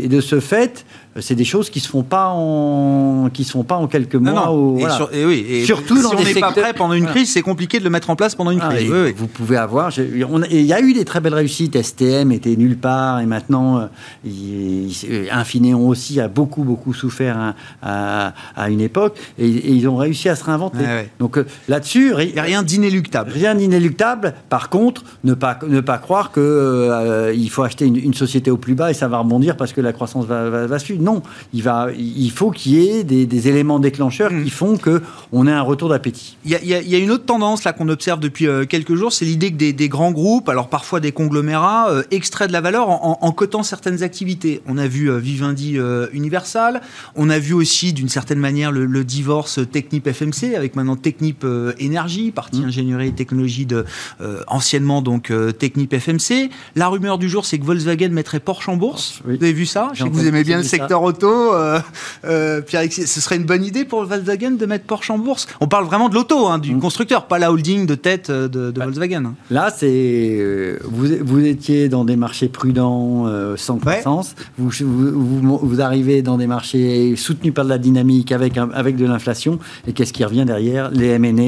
de ce fait, c'est des choses qui se font pas en qui se font pas en quelques mois. Non, non. ou- Et, voilà. sur- et oui, et Surtout si dans on n'est pas prêt pendant une crise, c'est compliqué de le mettre en place pendant une Ah, crise. et Oui, oui. Vous pouvez avoir. Il y a eu des très belles réussites. STM était nulle part et maintenant, euh, il- il- Infineon aussi a beaucoup, beaucoup souffert à, à- à une époque et, et ils ont réussi à se réinventer. Ouais. Donc euh, là-dessus, Il n'y a rien d'inéluctable. Rien d'inéluctable. Par contre, ne pas, ne pas croire que euh, il faut acheter une, une société au plus bas et ça va rebondir parce que la croissance va, va, va suivre. Non, il, va, il faut qu'il y ait des, des éléments déclencheurs qui font que on ait un retour d'appétit. Il y, a, y y une autre tendance là qu'on observe depuis euh, quelques jours, c'est l'idée que des, des grands groupes, alors parfois des conglomérats, euh, extraient de la valeur en, en- en cotant certaines activités. On a vu euh, Vivendi euh, Universal, on a vu aussi d'une certaine manière le, le divorce Technip FMC avec maintenant Technip euh, Énergie, partie ingénierie et technologie de euh, anciennement donc euh, Technip FMC. La rumeur du jour, c'est que Volkswagen mettrait Porsche en bourse. Oui. Vous avez vu ça Je sais que vous? Aimez bien le ça. Auto. euh, euh, Pierre-Alexis, ce serait une bonne idée pour Volkswagen de mettre Porsche en bourse? On parle vraiment de l'auto, hein, du Mm. constructeur, pas la holding de tête euh, de, de Volkswagen. hein. Là, c'est vous, vous étiez dans des marchés prudents sans croissance, vous, vous, vous, arrivez dans des marchés soutenus par de la dynamique avec, avec de l'inflation, et qu'est-ce qui revient derrière? Les M&A,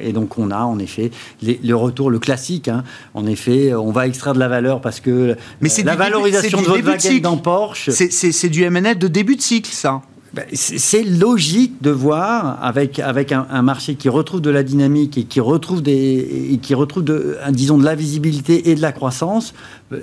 et donc on a en effet le retour, le classique, hein. en effet, on va extraire de la valeur parce que Mais la valorisation de baguette dans Porsche... C'est du M&A de début de cycle, ça. Ben, c'est logique de voir avec, avec un, marché qui retrouve de la dynamique et qui retrouve, des, qui retrouve disons, de la visibilité et de la croissance,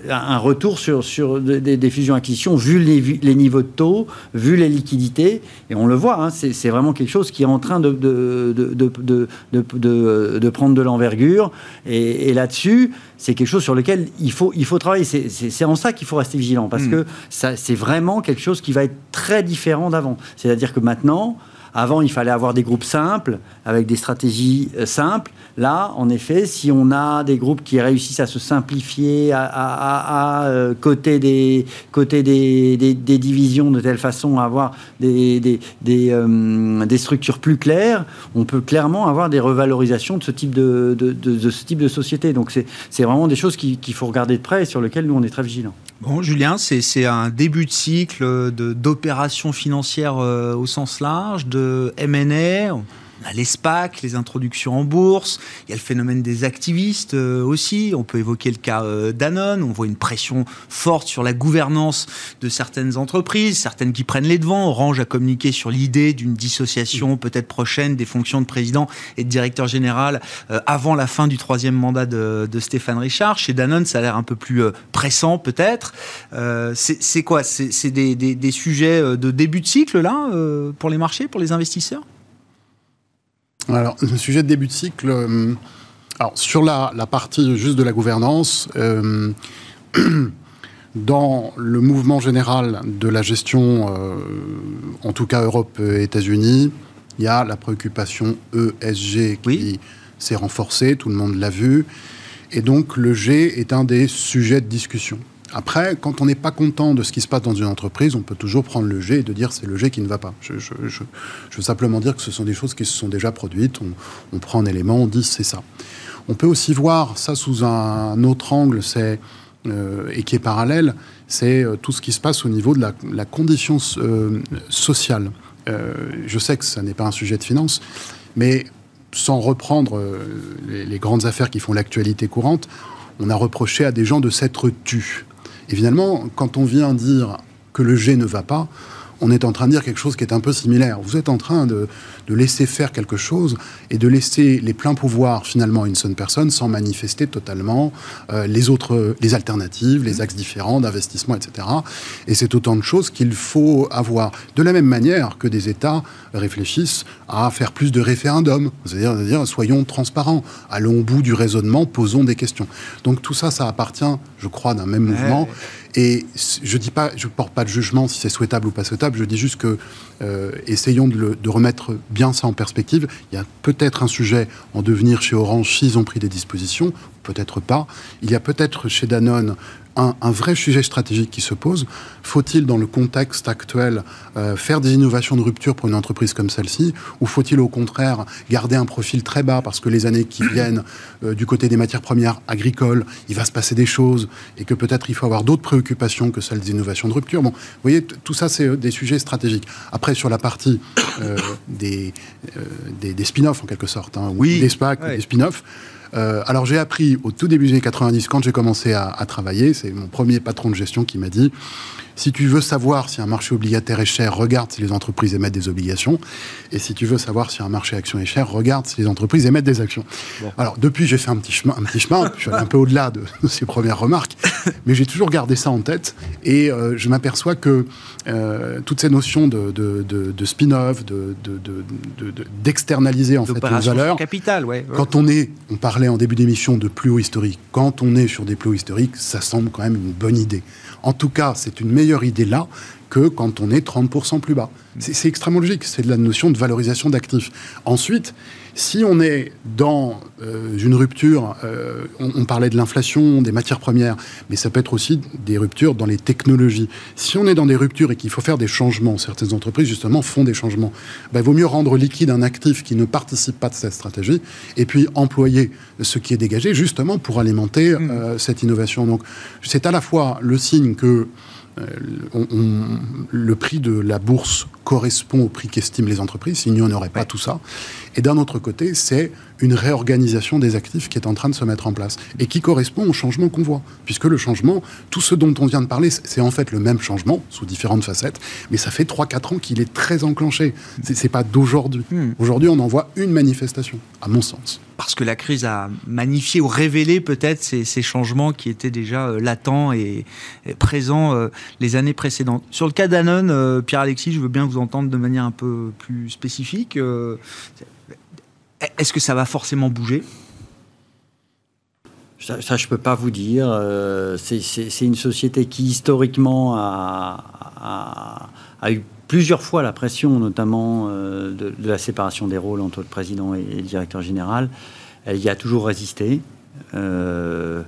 un retour sur, sur des, fusions-acquisitions, vu les, les, niveaux de taux, vu les liquidités. Et on le voit, hein, c'est vraiment quelque chose qui est en train de, de, de, de prendre de l'envergure. Et, là-dessus, c'est quelque chose sur lequel il faut, il faut travailler. C'est en ça qu'il faut rester vigilant, parce hmm. que c'est vraiment quelque chose qui va être très différent d'avant. C'est-à-dire que maintenant, avant, il fallait avoir des groupes simples, avec des stratégies euh, simples. Là, en effet, si on a des groupes qui réussissent à se simplifier, à, à, euh, côté, des, côté des, des, divisions de telle façon à avoir des, des, des, euh, des, structures plus claires, on peut clairement avoir des revalorisations de ce type de, de, ce type de société. Donc, c'est vraiment des choses qu'il faut regarder de près et sur lesquelles nous, on est très vigilants. Bon, Julien, c'est un début de cycle d'opérations financières au sens large, de M&A. On a l'ESPAC, les introductions en bourse, il y a le phénomène des activistes euh, aussi, on peut évoquer le cas euh, Danone, on voit une pression forte sur la gouvernance de certaines entreprises, certaines qui prennent les devants, Orange a communiqué sur l'idée d'une dissociation peut-être prochaine des fonctions de président et de directeur général euh, avant la fin du troisième mandat de, Stéphane Richard. Chez Danone, ça a l'air un peu plus pressant peut-être. c'est quoi? C'est des, sujets de début de cycle là pour les marchés, pour les investisseurs? Alors, le sujet de début de cycle, euh, alors sur la, partie juste de la gouvernance, euh, <clears throat> dans le mouvement général de la gestion, euh, en tout cas Europe et États-Unis, il y a la préoccupation ESG qui s'est renforcée, tout le monde l'a vu, et donc le G est un des sujets de discussion. Après, quand on n'est pas content de ce qui se passe dans une entreprise, on peut toujours prendre le G et de dire c'est le G qui ne va pas. Je, veux simplement dire que ce sont des choses qui se sont déjà produites. On, prend un élément, on dit c'est ça. On peut aussi voir ça sous un autre angle, c'est euh, et qui est parallèle, c'est euh, tout ce qui se passe au niveau de la, condition euh, sociale. je sais que ça n'est pas un sujet de finance, mais sans reprendre les, les, grandes affaires qui font l'actualité courante, on a reproché à des gens de s'être tus. Et finalement, quand on vient dire que le G ne va pas, on est en train de dire quelque chose qui est un peu similaire. Vous êtes en train de, laisser faire quelque chose et de laisser les pleins pouvoirs finalement à une seule personne sans manifester totalement euh, les autres, les alternatives, les axes différents d'investissement, etc. Et c'est autant de choses qu'il faut avoir. De la même manière que des États réfléchissent à faire plus de référendums, c'est-à-dire dire, soyons transparents, allons au bout du raisonnement, posons des questions. Donc tout ça, ça appartient, je crois, d'un même mouvement. Et je dis pas, je porte pas de jugement si c'est souhaitable ou pas souhaitable. Je dis juste que euh, essayons de, de, remettre bien ça en perspective. Il y a peut-être un sujet en devenir chez Orange s'ils ont pris des dispositions, peut-être pas. Il y a peut-être chez Danone un, vrai sujet stratégique qui se pose. Faut-il, dans le contexte actuel, euh, faire des innovations de rupture pour une entreprise comme celle-ci Ou faut-il, au contraire, garder un profil très bas parce que les années qui <coughs> viennent, euh, du côté des matières premières agricoles, il va se passer des choses et que peut-être il faut avoir d'autres préoccupations que celles des innovations de rupture Bon, vous voyez, tout ça, c'est euh, des sujets stratégiques. Après, sur la partie <coughs> des, des, spin-offs, en quelque sorte, hein, oui. des SPAC, des spin-offs, euh, alors j'ai appris au tout début des années 90, quand j'ai commencé à, à travailler, c'est mon premier patron de gestion qui m'a dit si tu veux savoir si un marché obligataire est cher, regarde si les entreprises émettent des obligations. Et si tu veux savoir si un marché action est cher, regarde si les entreprises émettent des actions. Alors, depuis, j'ai fait un petit chemin, un petit chemin. je suis allé un peu au-delà de, ces premières remarques. <laughs> Mais j'ai toujours gardé ça en tête. Et euh, je m'aperçois que euh, toutes ces notions de, de spin-off, d'externaliser en fait une valeur. capital, ouais, Quand on est, on parlait en début d'émission de plus haut historique. Quand on est sur des plus hauts historiques, ça semble quand même une bonne idée. En tout cas, c'est une meilleure idée là que quand on est 30% plus bas. C'est extrêmement logique, c'est de la notion de valorisation d'actifs. Ensuite, si on est dans euh, une rupture, euh, on, parlait de l'inflation, des matières premières, mais ça peut être aussi des ruptures dans les technologies. Si on est dans des ruptures et qu'il faut faire des changements, certaines entreprises justement font des changements, ben, il vaut mieux rendre liquide un actif qui ne participe pas de cette stratégie et puis employer ce qui est dégagé justement pour alimenter mmh. euh, cette innovation. Donc c'est à la fois le signe que le prix de la bourse correspond au prix qu'estiment les entreprises, sinon on n'aurait pas tout ça. Et d'un autre côté, c'est une réorganisation des actifs qui est en train de se mettre en place et qui correspond au changement qu'on voit. Puisque le changement, tout ce dont on vient de parler, c'est en fait le même changement sous différentes facettes, mais ça fait 3-4 ans qu'il est très enclenché. C'est pas d'aujourd'hui. Hmm. Aujourd'hui, on en voit une manifestation, à mon sens. Parce que la crise a magnifié ou révélé peut-être ces, changements qui étaient déjà euh, latents et, présents euh, les années précédentes. Sur le cas Danone, euh, Pierre-Alexis, je veux bien vous entendre de manière un peu plus spécifique. Est-ce que ça va forcément bouger? Ça, je ne peux pas vous dire. C'est une société qui, historiquement, a, eu plusieurs fois la pression, notamment euh, de, la séparation des rôles entre le président et, le directeur général. Elle y a toujours résisté. Euh,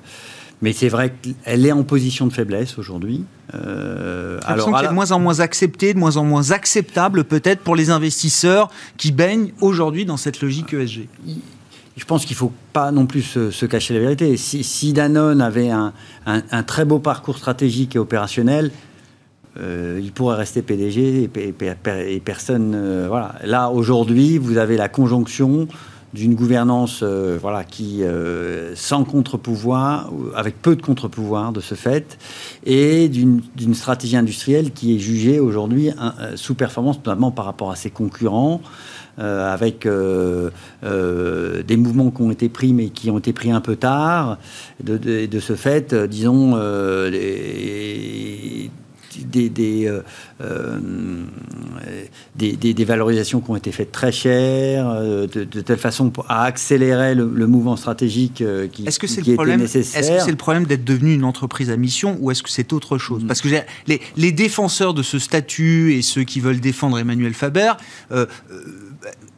mais c'est vrai qu'elle est en position de faiblesse aujourd'hui. Euh, alors, qu'elle est de moins en moins acceptée, de moins en moins acceptable peut-être pour les investisseurs qui baignent aujourd'hui dans cette logique ESG. Je pense qu'il ne faut pas non plus se, cacher la vérité. Si, Danone avait un, très beau parcours stratégique et opérationnel, euh, il pourrait rester PDG et, personne. Euh, voilà. Là, aujourd'hui, vous avez la conjonction d'une gouvernance euh, voilà, qui, sans contre-pouvoir, avec peu de contre-pouvoir de ce fait, et d'une stratégie industrielle qui est jugée aujourd'hui sous performance, notamment par rapport à ses concurrents. avec des mouvements qui ont été pris mais qui ont été pris un peu tard. De, ce fait, disons, euh, euh, des, des, valorisations qui ont été faites très chères, euh, de, telle façon à accélérer le, mouvement stratégique qui, est-ce que c'est le problème, nécessaire. Est-ce que c'est le problème d'être devenu une entreprise à mission ou est-ce que c'est autre chose? Mm. Parce que les, les, défenseurs de ce statut et ceux qui veulent défendre Emmanuel Faber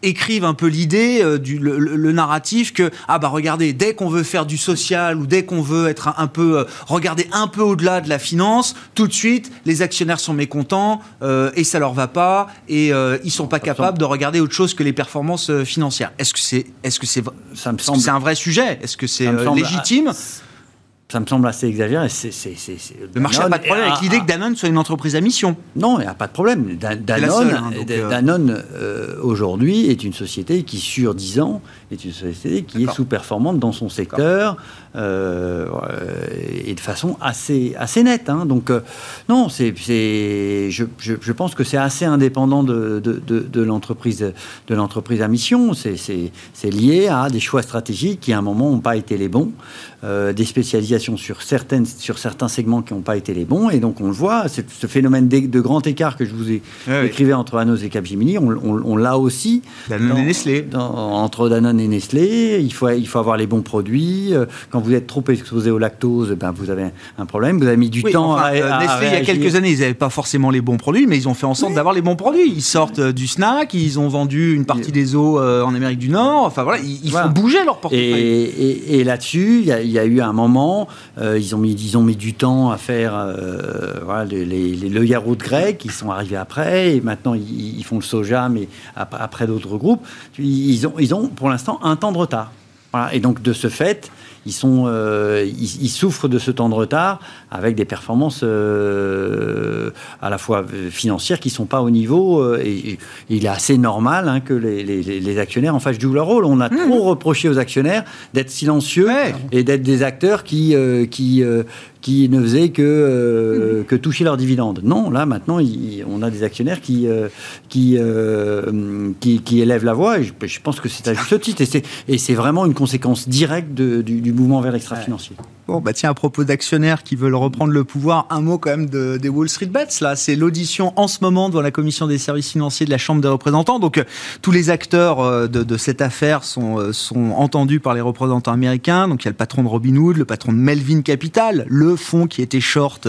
écrivent un peu l'idée, euh, du le, narratif que ah bah regardez, dès qu'on veut faire du social ou dès qu'on veut être un, peu euh, regarder un peu au-delà de la finance, tout de suite les actionnaires sont mécontents euh, et ça leur va pas et ils sont pas capables de regarder autre chose que les performances financières. Est-ce que c'est est-ce que c'est ça me semble c'est un vrai sujet? Est-ce que c'est légitime? Ça me semble assez exagéré. le marché n'a pas de problème avec l'idée que Danone soit une entreprise à mission. Non, il n'y a pas de problème. Danone, hein, euh, Danone euh, aujourd'hui, est une société qui, sur 10 ans, est une société qui est sous-performante dans son secteur euh, et de façon assez, assez nette. Hein. Donc, non, c'est, je, je, je, pense que c'est assez indépendant de, de, de, de l'entreprise à mission. C'est lié à des choix stratégiques qui, à un moment, n'ont pas été les bons. Euh, des spécialisations sur, certaines, sur certains segments qui n'ont pas été les bons. Et donc, on le voit, ce phénomène de, grand écart que je vous ai décrivé entre Anos et Capgemini, on, on, l'a aussi. Danone et Nestlé. entre Danone Nestlé, il faut, il faut avoir les bons produits. Euh, quand vous êtes trop exposé au lactose, ben, vous avez un problème. Vous avez mis du temps à, euh, Nestlé, il y a quelques années, ils n'avaient pas forcément les bons produits, mais ils ont fait en sorte d'avoir les bons produits. Ils sortent du snack, ils ont vendu une partie des eaux en Amérique du Nord. Enfin voilà, ils, font bouger leur portefeuille. Et, et là-dessus, il y a il y a eu un moment, euh, ils, ont mis, ils ont mis du temps à faire euh, voilà, les, les, le yaourt grec, ils sont arrivés après, et maintenant ils, font le soja, mais après, d'autres groupes. Ils ont, ils ont pour l'instant un temps de retard. Voilà. Et donc de ce fait, ils, sont, euh, ils, souffrent de ce temps de retard avec des performances euh, à la fois financières qui ne sont pas au niveau. Euh, et, il est assez normal hein, que les, les, actionnaires en fassent jouer leur rôle. On a mmh. trop reproché aux actionnaires d'être silencieux et d'être des acteurs qui, qui, qui ne faisaient que, mmh. que toucher leurs dividendes. Non, là maintenant, on a des actionnaires qui, qui, qui, qui, élèvent la voix et je, pense que c'est à juste titre. Et c'est vraiment une conséquence directe du mouvement vers l'extra-financier. Bon, bah tiens, à propos d'actionnaires qui veulent reprendre le pouvoir, un mot quand même de, des Wall Street Bets. Là, c'est l'audition en ce moment devant la commission des services financiers de la Chambre des représentants. Donc, euh, tous les acteurs euh, de, cette affaire sont, euh, sont entendus par les représentants américains. Donc, il y a le patron de Robinhood, le patron de Melvin Capital, le fonds qui était short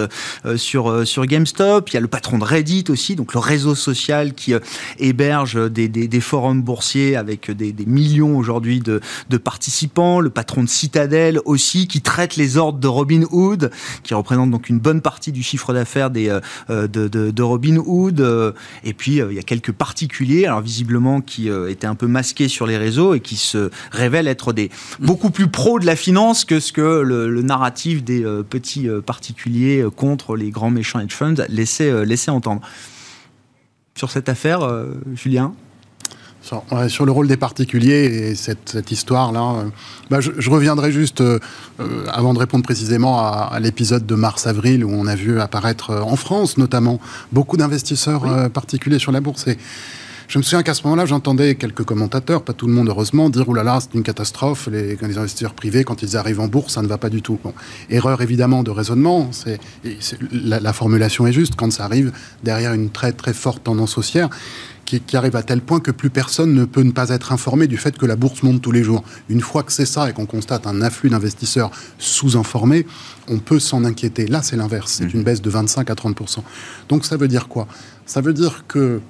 sur, sur GameStop. Il y a le patron de Reddit aussi, donc le réseau social qui héberge des, forums boursiers avec des, millions aujourd'hui de participants. Le patron de Citadel aussi, qui traite les ordres de Robinhood, qui représente donc une bonne partie du chiffre d'affaires des de, de, de Robinhood. et puis il y a quelques particuliers, alors visiblement qui étaient un peu masqués sur les réseaux et qui se révèlent être des beaucoup plus pros de la finance que ce que le, narratif des euh, petits euh, particuliers euh, contre les grands méchants hedge funds laissait, laissait entendre. Sur cette affaire, Julien sur, le rôle des particuliers et cette, histoire-là, bah, je, reviendrai juste, avant de répondre précisément à, l'épisode de mars-avril où on a vu apparaître en France notamment beaucoup d'investisseurs particuliers sur la bourse. Et je me souviens qu'à ce moment-là, j'entendais quelques commentateurs, pas tout le monde heureusement, dire oh là là, c'est une catastrophe, les, les, investisseurs privés, quand ils arrivent en bourse, ça ne va pas du tout. Bon, erreur évidemment de raisonnement, c'est, la, formulation est juste, quand ça arrive derrière une très très forte tendance haussière, qui, arrive à tel point que plus personne ne peut ne pas être informé du fait que la bourse monte tous les jours. Une fois que c'est ça et qu'on constate un afflux d'investisseurs sous-informés, on peut s'en inquiéter. Là, c'est l'inverse. C'est mmh. une baisse de 25 à 30% Donc ça veut dire quoi? Ça veut dire que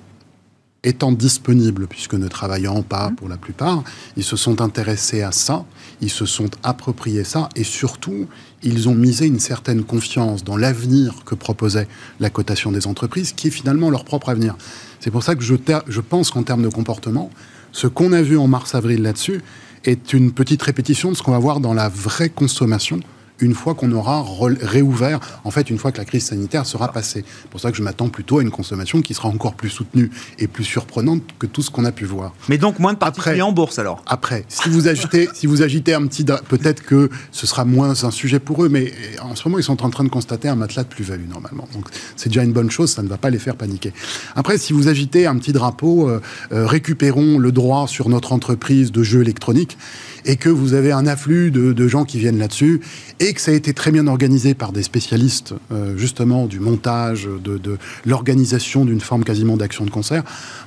étant disponibles, puisque ne travaillant pas mmh. pour la plupart, ils se sont intéressés à ça, ils se sont appropriés ça, et surtout, ils ont misé une certaine confiance dans l'avenir que proposait la cotation des entreprises, qui est finalement leur propre avenir. C'est pour ça que je, je pense qu'en termes de comportement, ce qu'on a vu en mars-avril là-dessus est une petite répétition de ce qu'on va voir dans la vraie consommation une fois qu'on aura réouvert, en fait, une fois que la crise sanitaire sera passée. C'est pour ça que je m'attends plutôt à une consommation qui sera encore plus soutenue et plus surprenante que tout ce qu'on a pu voir. Mais donc moins de particuliers en bourse alors? Après, si vous agitez, si vous agitez un petit, peut-être que ce sera moins un sujet pour eux, mais en ce moment ils sont en train de constater un matelas de plus-value normalement. Donc c'est déjà une bonne chose, ça ne va pas les faire paniquer. Après, si vous agitez un petit drapeau, euh, euh, récupérons le droit sur notre entreprise de jeux électroniques et que vous avez un afflux de, gens qui viennent là-dessus, et que ça a été très bien organisé par des spécialistes, euh, justement, du montage, de, l'organisation d'une forme quasiment d'action de concert,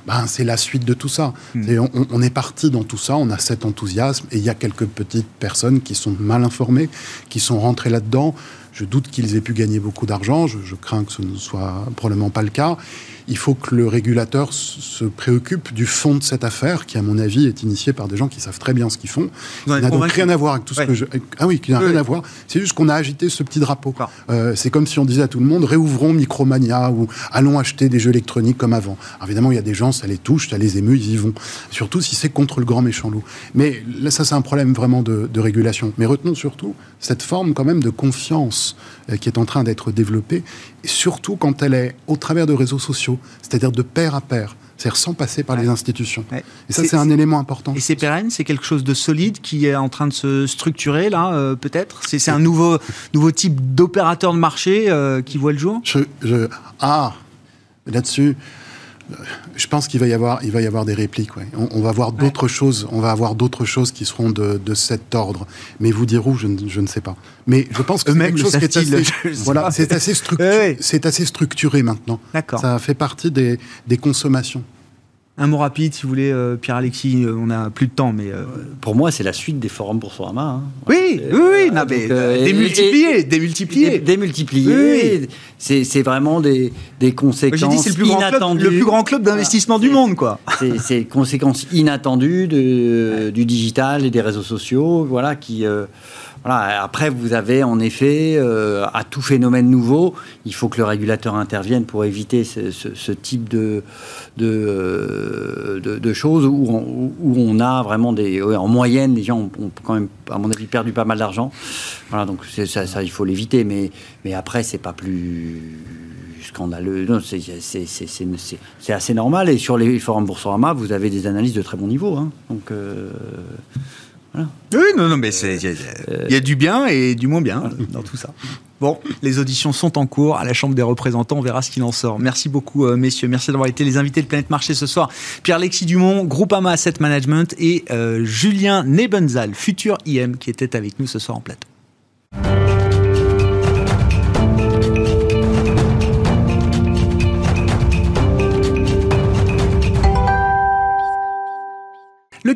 ben, c'est la suite de tout ça. Hmm. on, on, est parti dans tout ça, on a cet enthousiasme, et il y a quelques petites personnes qui sont mal informées, qui sont rentrées là-dedans. Je doute qu'ils aient pu gagner beaucoup d'argent, je, crains que ce ne soit probablement pas le cas. Il faut que le régulateur se préoccupe du fond de cette affaire, qui, à mon avis, est initié par des gens qui savent très bien ce qu'ils font. Ça n'a donc rien à voir avec tout ce que je. Ah oui, qui n'a rien à voir. C'est juste qu'on a agité ce petit drapeau. Euh, c'est comme si on disait à tout le monde réouvrons Micromania ou allons acheter des jeux électroniques comme avant. évidemment, il y a des gens, ça les touche, ça les émeut, ils y vont. Surtout si c'est contre le grand méchant loup. Mais là, ça, c'est un problème vraiment de, de régulation. Mais retenons surtout cette forme quand même de confiance euh, qui est en train d'être développée, et surtout quand elle est au travers de réseaux sociaux, c'est-à-dire de pair à pair c'est-à-dire sans passer par les institutions. Et ça, c'est un élément important. Et c'est pérenne, c'est quelque chose de solide qui est en train de se structurer, là, euh, peut-être? C'est un nouveau, nouveau type d'opérateur de marché euh, qui voit le jour? Je, je, Ah, là-dessus, je pense qu'il va y avoir, il va y avoir des répliques. On, va voir d'autres choses. On va avoir d'autres choses qui seront de, cet ordre. Mais vous dire où, je, ne sais pas. Mais je pense que c'est quelque chose qui est assez, voilà, c'est assez, <laughs> c'est assez structuré maintenant. Ça fait partie des consommations. Un mot rapide, si vous voulez, euh, Pierre-Alexis, euh, on a plus de temps, mais... Euh, pour moi, c'est la suite des forums pour Sorama. Hein. Oui, oui, oui, non, mais, démultiplier, démultiplier. Démultiplier, c'est vraiment des, des conséquences dit, le plus inattendues. Grand club, le plus grand club d'investissement du monde, quoi. <laughs> C'est conséquences inattendues de, du digital et des réseaux sociaux, voilà, qui après, vous avez en effet, euh, à tout phénomène nouveau, il faut que le régulateur intervienne pour éviter ce, type de, de, choses où on, a vraiment des. en moyenne, les gens ont, quand même, à mon avis, perdu pas mal d'argent. Voilà, donc ça, ça, il faut l'éviter. Mais, mais après, c'est pas plus scandaleux. C'est assez normal. Et sur les forums Boursorama, vous avez des analyses de très bon niveau. Hein. Donc. Euh, oui, non, non, mais il y a du bien et du moins bien dans tout ça. Bon, les auditions sont en cours à la Chambre des représentants. On verra ce qu'il en sort. Merci beaucoup, euh, messieurs. Merci d'avoir été les invités de Planète Marché ce soir. Pierre-Lexis Dumont, Groupama Asset Management et euh, Julien Nebenzal, futur IM, qui était avec nous ce soir en plateau.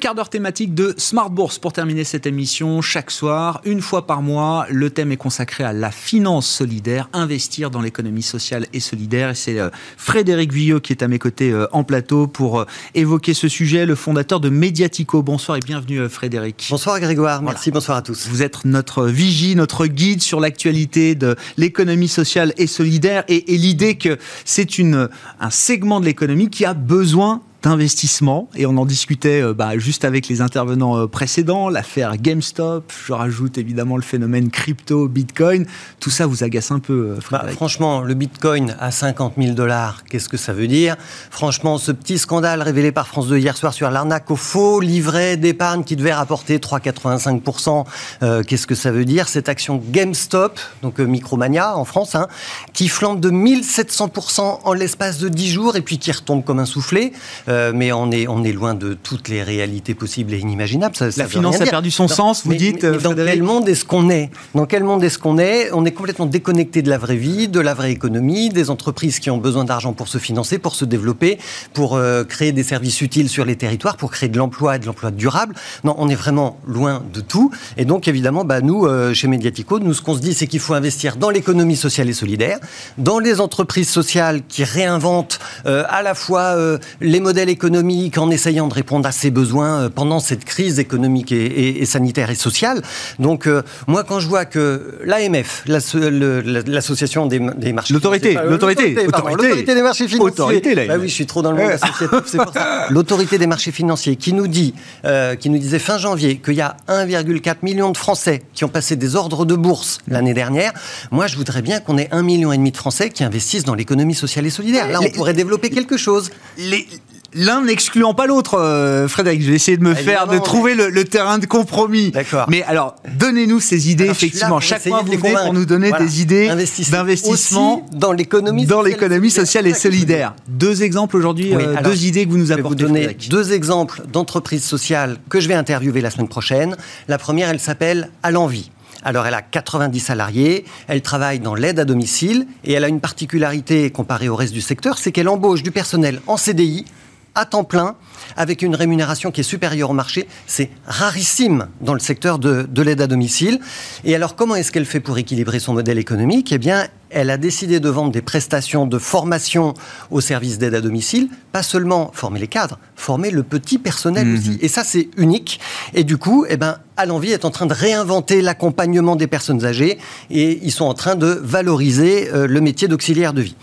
Quart d'heure thématique de Smart Bourse pour terminer cette émission. Chaque soir, une fois par mois, le thème est consacré à la finance solidaire, investir dans l'économie sociale et solidaire. Et c'est euh, Frédéric Villot qui est à mes côtés euh, en plateau pour euh, évoquer ce sujet, le fondateur de Mediatico. Bonsoir et bienvenue Frédéric. Bonsoir Grégoire, merci, bonsoir à tous. Vous êtes notre vigie, notre guide sur l'actualité de l'économie sociale et solidaire et, et l'idée que c'est une un segment de l'économie qui a besoin d'investissement. Et on en discutait euh, bah, juste avec les intervenants euh, précédents, l'affaire GameStop, je rajoute évidemment le phénomène crypto, Bitcoin, tout ça vous agace un peu euh, bah, Franchement, le Bitcoin à 50 000 dollars, qu'est-ce que ça veut dire? Franchement, ce petit scandale révélé par France 2 hier soir sur l'arnaque au faux livret d'épargne qui devait rapporter 3,85%, qu'est-ce que ça veut dire? Cette action GameStop, donc Micromania en France, hein, qui flambe de 1700% en l'espace de 10 jours et puis qui retombe comme un soufflé. Euh, mais on est, on est loin de toutes les réalités possibles et inimaginables. la finance a perdu son sens, vous dites. Mais, dans quel monde est-ce qu'on est? Dans quel monde est-ce qu'on est? On est complètement déconnecté de la vraie vie, de la vraie économie, des entreprises qui ont besoin d'argent pour se financer, pour se développer, pour euh, créer des services utiles sur les territoires, pour créer de l'emploi et de l'emploi durable. Non, on est vraiment loin de tout. Et donc, évidemment, bah, nous, euh, chez Mediatico, nous, ce qu'on se dit, c'est qu'il faut investir dans l'économie sociale et solidaire, dans les entreprises sociales qui réinventent à la fois les modèles économique en essayant de répondre à ses besoins euh, pendant cette crise économique et, sanitaire et sociale. Donc, euh, moi, quand je vois que l'AMF, l'association des, des, marchés l'autorité, l'autorité, l'autorité des marchés financiers, autorité, bah oui, je suis trop dans le monde associatif, <laughs> c'est pour ça. L'autorité des marchés financiers qui nous dit, euh, qui nous disait fin janvier qu'il y a 1,4 million de Français qui ont passé des ordres de bourse l'année dernière. Moi, je voudrais bien qu'on ait un million et demi de Français qui investissent dans l'économie sociale et solidaire. Là, on pourrait développer quelque chose. Les, l'un n'excluant pas l'autre, euh, Frédéric. Je vais essayer de me faire, de trouver le, terrain de compromis. D'accord. Mais alors, donnez-nous ces idées, effectivement. Chaque mois, vous venez pour nous donner des idées d'investissement dans l'économie dans l'économie sociale et solidaire. Deux exemples aujourd'hui, euh, deux idées que vous nous apportez. Je vais vous donner deux exemples d'entreprises sociales que je vais interviewer la semaine prochaine. La première, elle s'appelle À l'envie. Alors, elle a 90 salariés, elle travaille dans l'aide à domicile et elle a une particularité comparée au reste du secteur, c'est qu'elle embauche du personnel en CDI à temps plein avec une rémunération qui est supérieure au marché. C'est rarissime dans le secteur de, l'aide à domicile. Et alors, comment est-ce qu'elle fait pour équilibrer son modèle économique? Eh bien, elle a décidé de vendre des prestations de formation au service d'aide à domicile, pas seulement former les cadres, former le petit personnel mhm. aussi. Et ça, c'est unique. Et du coup, eh ben, à l'envie est en train de réinventer l'accompagnement des personnes âgées et ils sont en train de valoriser euh, le métier d'auxiliaire de vie.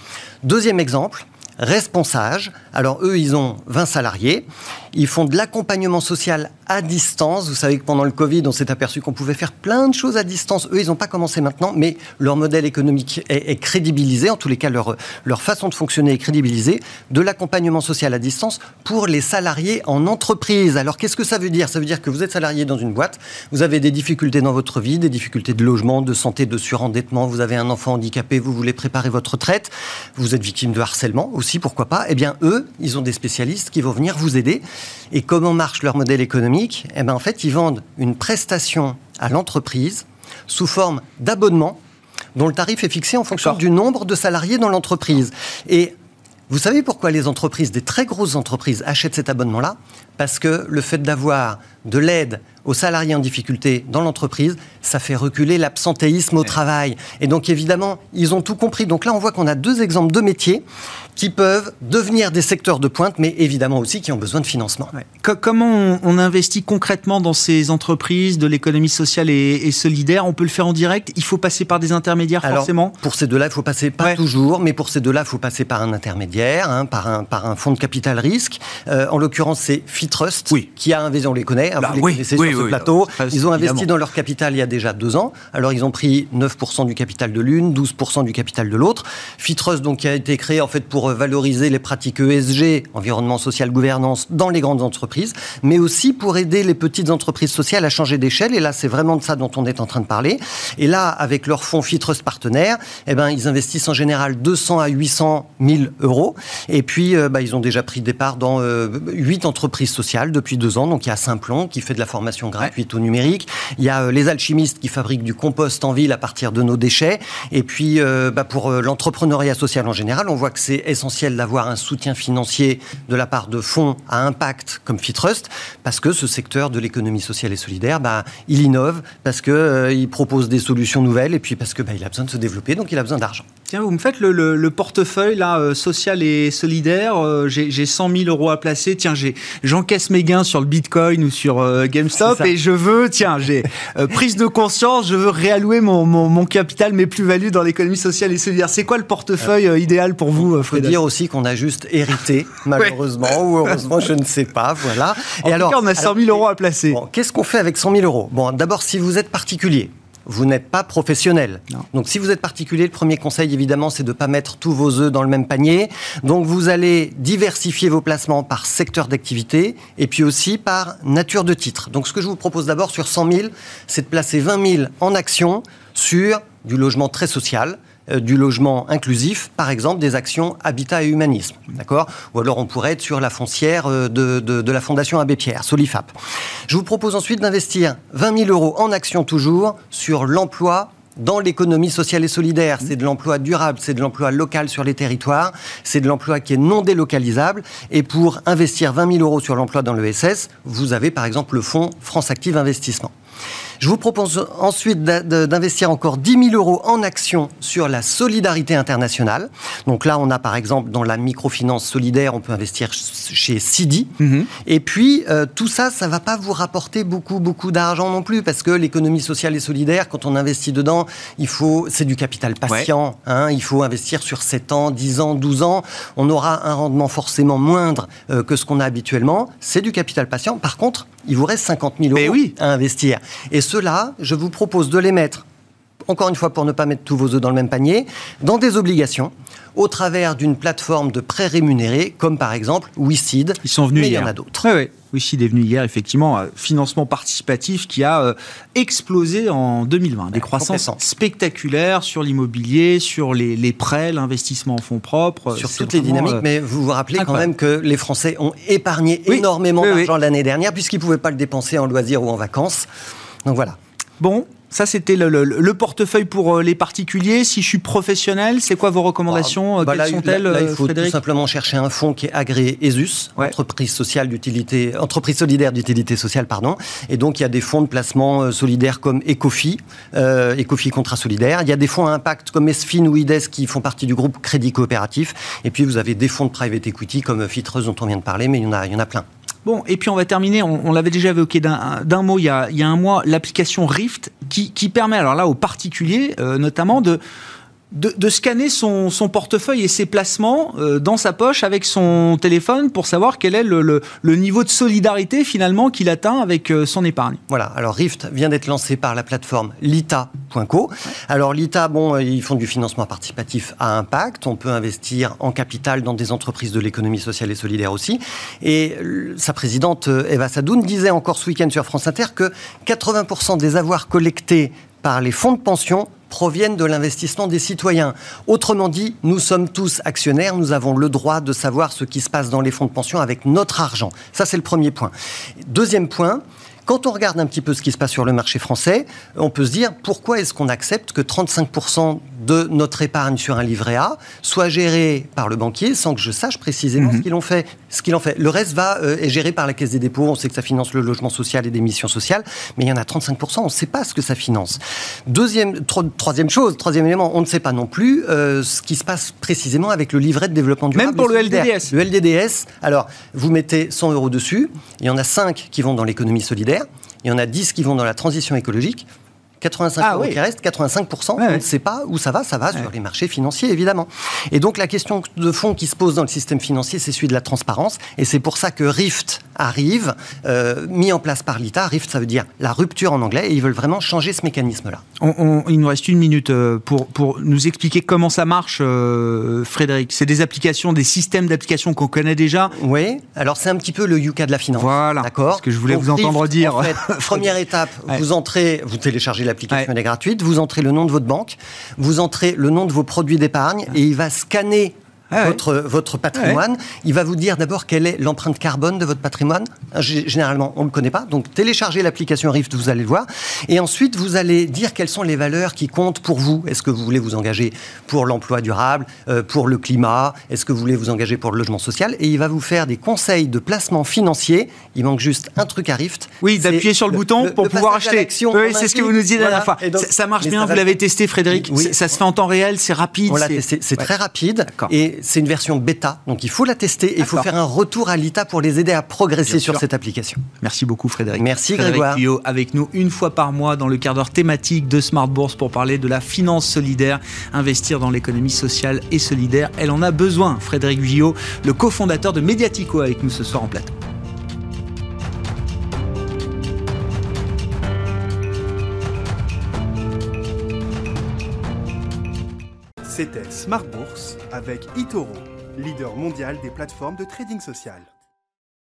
Deuxième exemple, Responsage. Alors eux, ils ont 20 salariés. Ils font de l'accompagnement social à distance. Vous savez que pendant le Covid, on s'est aperçu qu'on pouvait faire plein de choses à distance. Eux, ils n'ont pas commencé maintenant, mais leur modèle économique est, crédibilisé. En tous les cas, leur, façon de fonctionner est crédibilisée. De l'accompagnement social à distance pour les salariés en entreprise. Alors qu'est-ce que ça veut dire? Ça veut dire que vous êtes salarié dans une boîte, vous avez des difficultés dans votre vie, des difficultés de logement, de santé, de surendettement, vous avez un enfant handicapé, vous voulez préparer votre retraite, vous êtes victime de harcèlement aussi pourquoi pas, eh bien, eux, ils ont des spécialistes qui vont venir vous aider. Et comment marche leur modèle économique? Eh bien, en fait, ils vendent une prestation à l'entreprise sous forme d'abonnement dont le tarif est fixé en fonction du nombre de salariés dans l'entreprise. Et vous savez pourquoi les entreprises, des très grosses entreprises, achètent cet abonnement-là? Parce que le fait d'avoir de l'aide aux salariés en difficulté dans l'entreprise, ça fait reculer l'absentéisme au travail. Et donc évidemment, ils ont tout compris. Donc là, on voit qu'on a deux exemples de métiers qui peuvent devenir des secteurs de pointe, mais évidemment aussi qui ont besoin de financement. Comment on, investit concrètement dans ces entreprises de l'économie sociale et, solidaire? On peut le faire en direct? Il faut passer par des intermédiaires forcément? Pour ces deux-là, il faut passer, pas toujours, mais pour ces deux-là, il faut passer par un intermédiaire, hein, par, un, par un fonds de capital risque. Euh, en l'occurrence, c'est Fitrust, oui. qui a investi, on les connaît, hein, bah vous les connaissez sur ce plateau. Ils ont investi dans leur capital il y a déjà deux ans. Alors, ils ont pris 9% du capital de l'une, 12% du capital de l'autre. Fitrust, donc, qui a été créé en fait pour valoriser les pratiques ESG, environnement social gouvernance, dans les grandes entreprises, mais aussi pour aider les petites entreprises sociales à changer d'échelle. Et là, c'est vraiment de ça dont on est en train de parler. Et là, avec leur fonds Fitrust partenaire, eh ben, ils investissent en général 200 à 800 000 euros. Et puis, bah, ils ont déjà pris départ dans euh, 8 entreprises sociales depuis deux ans. Donc, il y a Simplon qui fait de la formation conversion gratuite au numérique. Il y a euh, les alchimistes qui fabriquent du compost en ville à partir de nos déchets. Et puis, euh, bah, pour euh, l'entrepreneuriat social en général, on voit que c'est essentiel d'avoir un soutien financier de la part de fonds à impact comme Fitrust, parce que ce secteur de l'économie sociale et solidaire, bah, il innove, parce qu'il propose des solutions nouvelles, et puis parce que bah, a besoin de se développer, donc il a besoin d'argent. Tiens, vous me faites le, portefeuille là, social et solidaire. j'ai 100 000 euros à placer. Tiens, j'encaisse mes gains sur le Bitcoin ou sur GameStop et je veux, tiens, j'ai prise de conscience, je veux réallouer mon, mon, capital, mes plus-values dans l'économie sociale et solidaire. C'est quoi le portefeuille euh, idéal pour vous, Frédéric Il faut dire aussi qu'on a juste hérité, <laughs> malheureusement, ou heureusement, je ne sais pas, voilà. En et alors, cas, on a 100 000 euros à placer. Qu'est-ce qu'on fait avec 100 000 euros? Bon, d'abord, si vous êtes particulier, vous n'êtes pas professionnel. Donc si vous êtes particulier, le premier conseil évidemment c'est de ne pas mettre tous vos œufs dans le même panier. Donc vous allez diversifier vos placements par secteur d'activité et puis aussi par nature de titre. Donc ce que je vous propose d'abord sur 100 000, c'est de placer 20 000 en actions sur du logement très social, du logement inclusif, par exemple des actions habitat et humanisme, d'accord? Ou alors on pourrait être sur la foncière euh, de, de, la Fondation Abbé Pierre, Solifap. Je vous propose ensuite d'investir 20 000 euros en actions toujours sur l'emploi dans l'économie sociale et solidaire. C'est de l'emploi durable, c'est de l'emploi local sur les territoires, c'est de l'emploi qui est non délocalisable. Et pour investir 20 000 euros sur l'emploi dans l'ESS, vous avez par exemple le fonds France Active Investissement. Je vous propose ensuite d'investir encore 10 000 euros en actions sur la solidarité internationale. Donc là, on a par exemple dans la microfinance solidaire, on peut investir chez Sidi. Mhm. Et puis, euh, tout ça, ça va pas vous rapporter beaucoup, beaucoup d'argent non plus, parce que l'économie sociale et solidaire, quand on investit dedans, il faut, c'est du capital patient. Hein, il faut investir sur 7 ans, 10 ans, 12 ans. On aura un rendement forcément moindre euh, que ce qu'on a habituellement. C'est du capital patient. Par contre, il vous reste 50 000 euros à investir. Et ceux-là, je vous propose de les mettre, encore une fois pour ne pas mettre tous vos œufs dans le même panier, dans des obligations au travers d'une plateforme de prêts rémunérés, comme par exemple WeSeed. Ils sont venus mais hier. il y en a d'autres. Oui, oui. WeSeed est venu hier, effectivement, financement participatif qui a euh, explosé en 2020. Des croissances spectaculaires sur l'immobilier, sur les, prêts, l'investissement en fonds propres. Sur toutes les dynamiques, euh, mais vous vous rappelez quand même que les Français ont épargné énormément d'argent l'année dernière, puisqu'ils ne pouvaient pas le dépenser en loisirs ou en vacances. Donc voilà. Bon, ça, c'était le, portefeuille pour euh, les particuliers. Si je suis professionnel, c'est quoi vos recommandations bah, Quelles sont-elles là, il faut tout simplement chercher un fonds qui est agréé ESUS, entreprise sociale d'utilité, entreprise solidaire d'utilité sociale, pardon. Et donc, il y a des fonds de placement euh, solidaires comme Ecofi, euh, Ecofi Contrat Solidaire. Il y a des fonds à impact comme ESFIN ou IDES qui font partie du groupe Crédit Coopératif. Et puis, vous avez des fonds de private equity comme Fitreuse dont on vient de parler, mais il y en a, il y en a plein. Bon, et puis on va terminer, on, l'avait déjà évoqué d'un mot il y, a, un mois, l'application Rift qui, qui, permet, alors là, aux particuliers euh, notamment, de de, scanner son, portefeuille et ses placements euh, dans sa poche avec son téléphone pour savoir quel est le, niveau de solidarité finalement qu'il atteint avec euh, son épargne. Voilà, alors Rift vient d'être lancé par la plateforme lita.co. Alors Lita, bon, euh, ils font du financement participatif à impact, on peut investir en capital dans des entreprises de l'économie sociale et solidaire aussi. Et sa présidente Eva Sadoun disait encore ce week-end sur France Inter que 80% des avoirs collectés par les fonds de pension proviennent de l'investissement des citoyens. Autrement dit, nous sommes tous actionnaires, nous avons le droit de savoir ce qui se passe dans les fonds de pension avec notre argent. Ça, c'est le premier point. Deuxième point, quand on regarde un petit peu ce qui se passe sur le marché français, on peut se dire pourquoi est-ce qu'on accepte que 35% de notre épargne sur un livret A soit gérée par le banquier sans que je sache précisément ce mhm. qu'ils ont fait? Ce qu'il en fait. Le reste va euh, est géré par la Caisse des dépôts. On sait que ça finance le logement social et des missions sociales, mais il y en a 35%. On ne sait pas ce que ça finance. Deuxième, troisième chose, troisième élément, on ne sait pas non plus euh, ce qui se passe précisément avec le livret de développement durable. Même pour le LDDS. Le LDDS. Alors, vous mettez 100 euros dessus. Il y en a 5 qui vont dans l'économie solidaire. Il y en a 10 qui vont dans la transition écologique. 85 ah, qui reste, 85%, on ne sait pas où ça va, ça va sur les marchés financiers, évidemment. Et donc la question de fond qui se pose dans le système financier, c'est celui de la transparence, et c'est pour ça que RIFT arrive, euh, mis en place par l'ITA. RIFT, ça veut dire la rupture en anglais, et ils veulent vraiment changer ce mécanisme-là. il nous reste une minute euh, pour, pour nous expliquer comment ça marche, euh, Frédéric. C'est des applications, des systèmes d'applications qu'on connaît déjà Oui, alors c'est un petit peu le Yuka de la finance. Voilà, d'accord. ce que je voulais vous entendre dire. En fait, <laughs> première étape, vous entrez, vous téléchargez l'application, elle est gratuite, vous entrez le nom de votre banque, vous entrez le nom de vos produits d'épargne et il va scanner votre, votre patrimoine. Il va vous dire d'abord quelle est l'empreinte carbone de votre patrimoine. Généralement, on ne le connaît pas. Donc, téléchargez l'application Rift, vous allez le voir. Et ensuite, vous allez dire quelles sont les valeurs qui comptent pour vous. Est-ce que vous voulez vous engager pour l'emploi durable, euh, pour le climat? Est-ce que vous voulez vous engager pour le logement social? Et il va vous faire des conseils de placement financier. Il manque juste un truc à Rift. Oui, d'appuyer sur le, bouton pour pouvoir acheter. Oui, c'est ce que vous nous disiez la dernière fois. ça, marche bien, vous l'avez testé, Frédéric. Oui, ça se fait en temps réel, c'est rapide. C'est très rapide. Et c'est une version bêta, donc il faut la tester et il faut faire un retour à l'ITA pour les aider à progresser sur cette application. Merci beaucoup, Frédéric. Merci, Frédéric Grégoire. avec nous une fois par mois dans le quart d'heure thématique de Smart Bourse pour parler de la finance solidaire, investir dans l'économie sociale et solidaire. Elle en a besoin. Frédéric Villot, le cofondateur de Mediatico, avec nous ce soir en plateau. C'était Smart Bourse avec Itoro, leader mondial des plateformes de trading social.